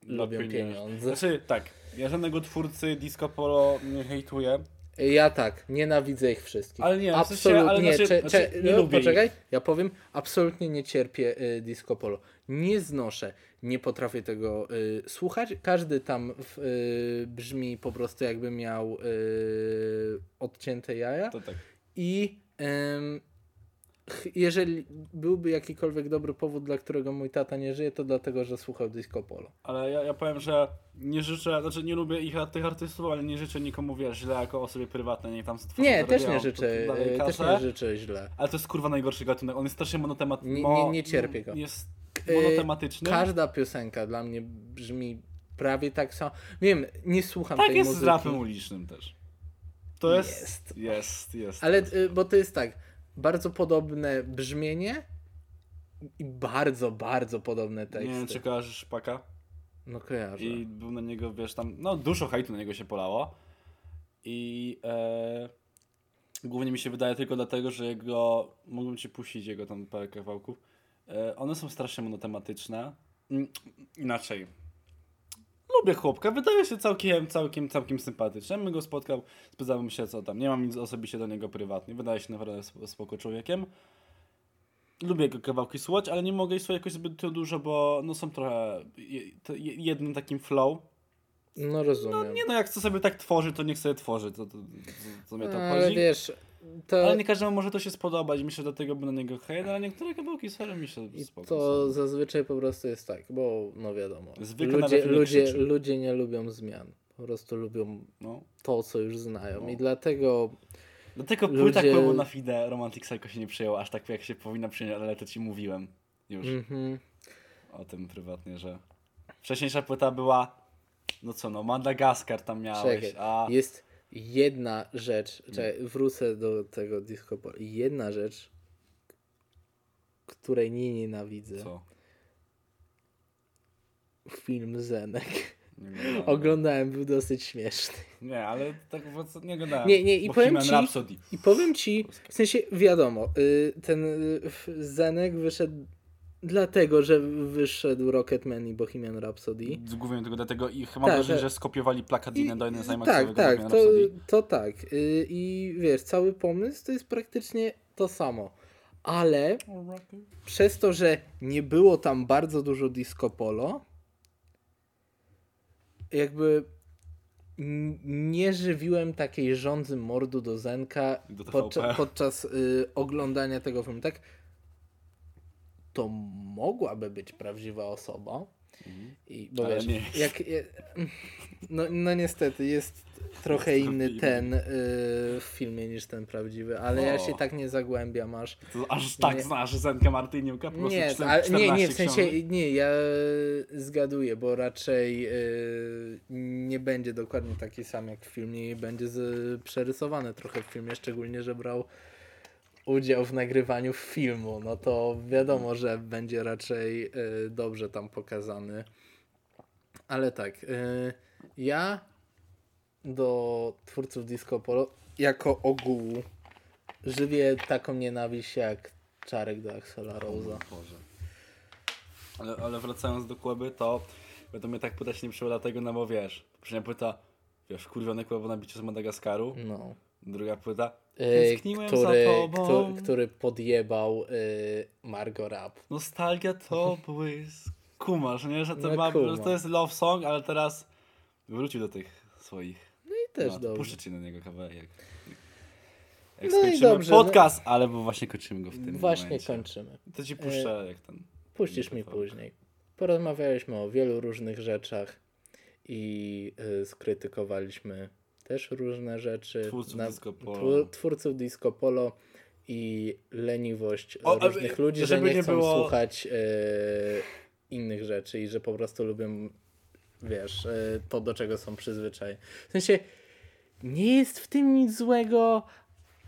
Dla lubią pieniądze. Znaczy, tak. Ja żadnego twórcy Disco Polo nie hejtuję. Ja tak, nienawidzę ich wszystkich. Ale nie, w sensie, absolutnie. ale nie, znaczy- cze, znaczy, nie no, lubię poczekaj, ja powiem, absolutnie nie cierpię y, disco polo. Nie znoszę, nie potrafię tego y, słuchać. Każdy tam y, brzmi po prostu jakby miał y, odcięte jaja. Tak. I jeżeli byłby jakikolwiek dobry powód, dla którego mój tata nie żyje, to dlatego, że słuchał disco polo. Ale ja, ja powiem, że nie życzę, znaczy nie lubię ich, tych artystów, ale nie życzę nikomu, wiesz, źle jako osobie prywatnej, niech tam stworzą, Nie, też nie życzę, y, też nie życzę źle. Ale to jest kurwa najgorszy gatunek, on jest strasznie monotemat... Nie- nie- nie cierpię go. Jest Y, monotematyczny. Każda piosenka dla mnie brzmi prawie tak samo. Wiem, nie słucham tak tej jest muzyki. z rapem ulicznym też. To jest... Jest. Jest, jest. Ale, y, bo to jest tak, bardzo podobne brzmienie i bardzo, bardzo podobne teksty. Nie wiem, czy kojarzysz Szpaka? No kojarzę. I był na niego, wiesz, tam, no dużo hejtu na niego się polało. I e, głównie mi się wydaje tylko dlatego, że jego, mógłbym ci puścić jego tam parę kawałków. E, one są strasznie monotematyczne. Mm, Inaczej. Lubię chłopka, wydaje się całkiem, całkiem, całkiem sympatyczny. My go spotkał, spytałem się co tam. Nie mam nic osobiście do niego prywatnie. Wydaje się naprawdę sp- spoko człowiekiem. lubię jego kawałki słuchać, ale nie mogę ich słuchać jakoś zbyt dużo, bo no są trochę jednym takim flow. No rozumiem. Nie no, jak chce sobie tak tworzy, to niech sobie tworzy, to, to, to, to mnie to ale chodzi. wiesz, Ale nie każdemu może to się spodobać, myślę, do tego będę na niego hejt, ale niektóre kawałki serio mi się spoko to zazwyczaj po prostu jest tak, bo no wiadomo, Zwykle ludzie, ludzie, ludzie nie lubią zmian. Po prostu lubią No. to, co już znają. No. I dlatego Dlatego Ludzie- płyta klubu na Fide Romantic Psycho się nie przyjęła aż tak, jak się powinna przyjąć, ale to ci mówiłem już mhm, o tym prywatnie, że wcześniejsza płyta była, no co no, Madagaskar tam miałeś, Czekaj, a jest jedna rzecz, czekaj, wrócę do tego disco polo. Jedna rzecz, której nie nienawidzę. co? Film Zenek. Nie, *laughs* oglądałem. Był dosyć śmieszny. nie ale tak nie gadałem. Nie, nie, i powiem ci- Rhapsody. I powiem ci, w sensie wiadomo, y, ten y, Zenek wyszedł dlatego, że wyszedł Rocketman i Bohemian Rhapsody. Głównie tylko dlatego i chyba Tak, wrażenie, że skopiowali plakat Dina Doyne z tak, IMAXowego tak, to, to tak. Y, I wiesz, cały pomysł to jest praktycznie to samo. Ale przez to, że nie było tam bardzo dużo disco polo, jakby nie żywiłem takiej żądzy mordu do Zenka Do podczas, podczas y, oglądania tego filmu. Tak, to mogłaby być prawdziwa osoba. I, bo Ale wiesz, nie jak, no, no niestety, jest trochę Jest inny ten y, w filmie niż ten prawdziwy, ale ja O. się tak nie zagłębiam aż. To aż tak Nie. znasz Zenkę Martyniuka? Po prostu Nie, czter- ale, nie, nie, 14 w sensie, książek? nie, ja zgaduję, bo raczej y, nie będzie dokładnie taki sam jak w filmie i będzie z, przerysowany trochę w filmie, szczególnie, że brał udział w nagrywaniu filmu, no to wiadomo, że będzie raczej y, dobrze tam pokazany. Ale tak, y, ja do twórców Disco Polo jako ogółu żywię taką nienawiść jak Czarek do Axela Rose'a. Ale, ale wracając do Kłeby, to będą mnie tak pytać nie przyszło dlatego, no bo wiesz, poprzednia płyta, wiesz, kurwiony Kłebo na biciu z Madagaskaru, No. druga płyta, tęskniłem który, Który, który podjebał y, Margot Rap. nostalgia to *laughs* błysk. Kumasz, nie, że to, No ma, że to jest love song, ale teraz wrócił do tych swoich. I też no, dobrze. Puszczę ci na niego kawałek. Jak, jak No skończymy dobrze, no. podcast, ale bo właśnie kończymy go w tym Właśnie momencie. kończymy. To ci puszczę jak ten. Puścisz mi później. Porozmawialiśmy o wielu różnych rzeczach i y, skrytykowaliśmy też różne rzeczy. Twórców Disco Polo. twór- twórców Disco Polo i leniwość O, różnych ludzi, że nie nie chcą było- słuchać y, innych rzeczy i że po prostu lubią, wiesz, y, to do czego są przyzwyczajeni. W sensie nie jest w tym nic złego,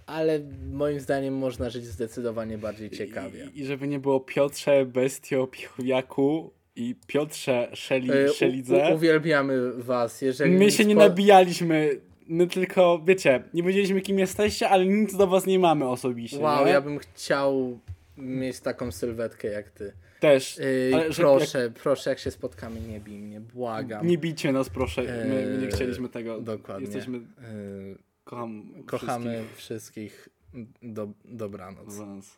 ale moim zdaniem można żyć zdecydowanie bardziej ciekawie. I, I żeby nie było Piotrze, Bestio, Piowiaku i Piotrze, Szeli, E, u- Szelidze. u- Uwielbiamy was, jeżeli My się nie nabijaliśmy. My tylko, wiecie, nie wiedzieliśmy kim jesteście, ale nic do was nie mamy osobiście. Wow, nie? ja bym chciał mieć taką sylwetkę jak ty. Też. Yy, ale że proszę, proszę, jak się spotkamy, nie bij mnie, błagam. Nie bijcie nas, proszę. My, my nie Eee, chcieliśmy tego. dokładnie. Jesteśmy. Yy, Kocham. kochamy wszystkich. Do, dobranoc. wszystkich nas.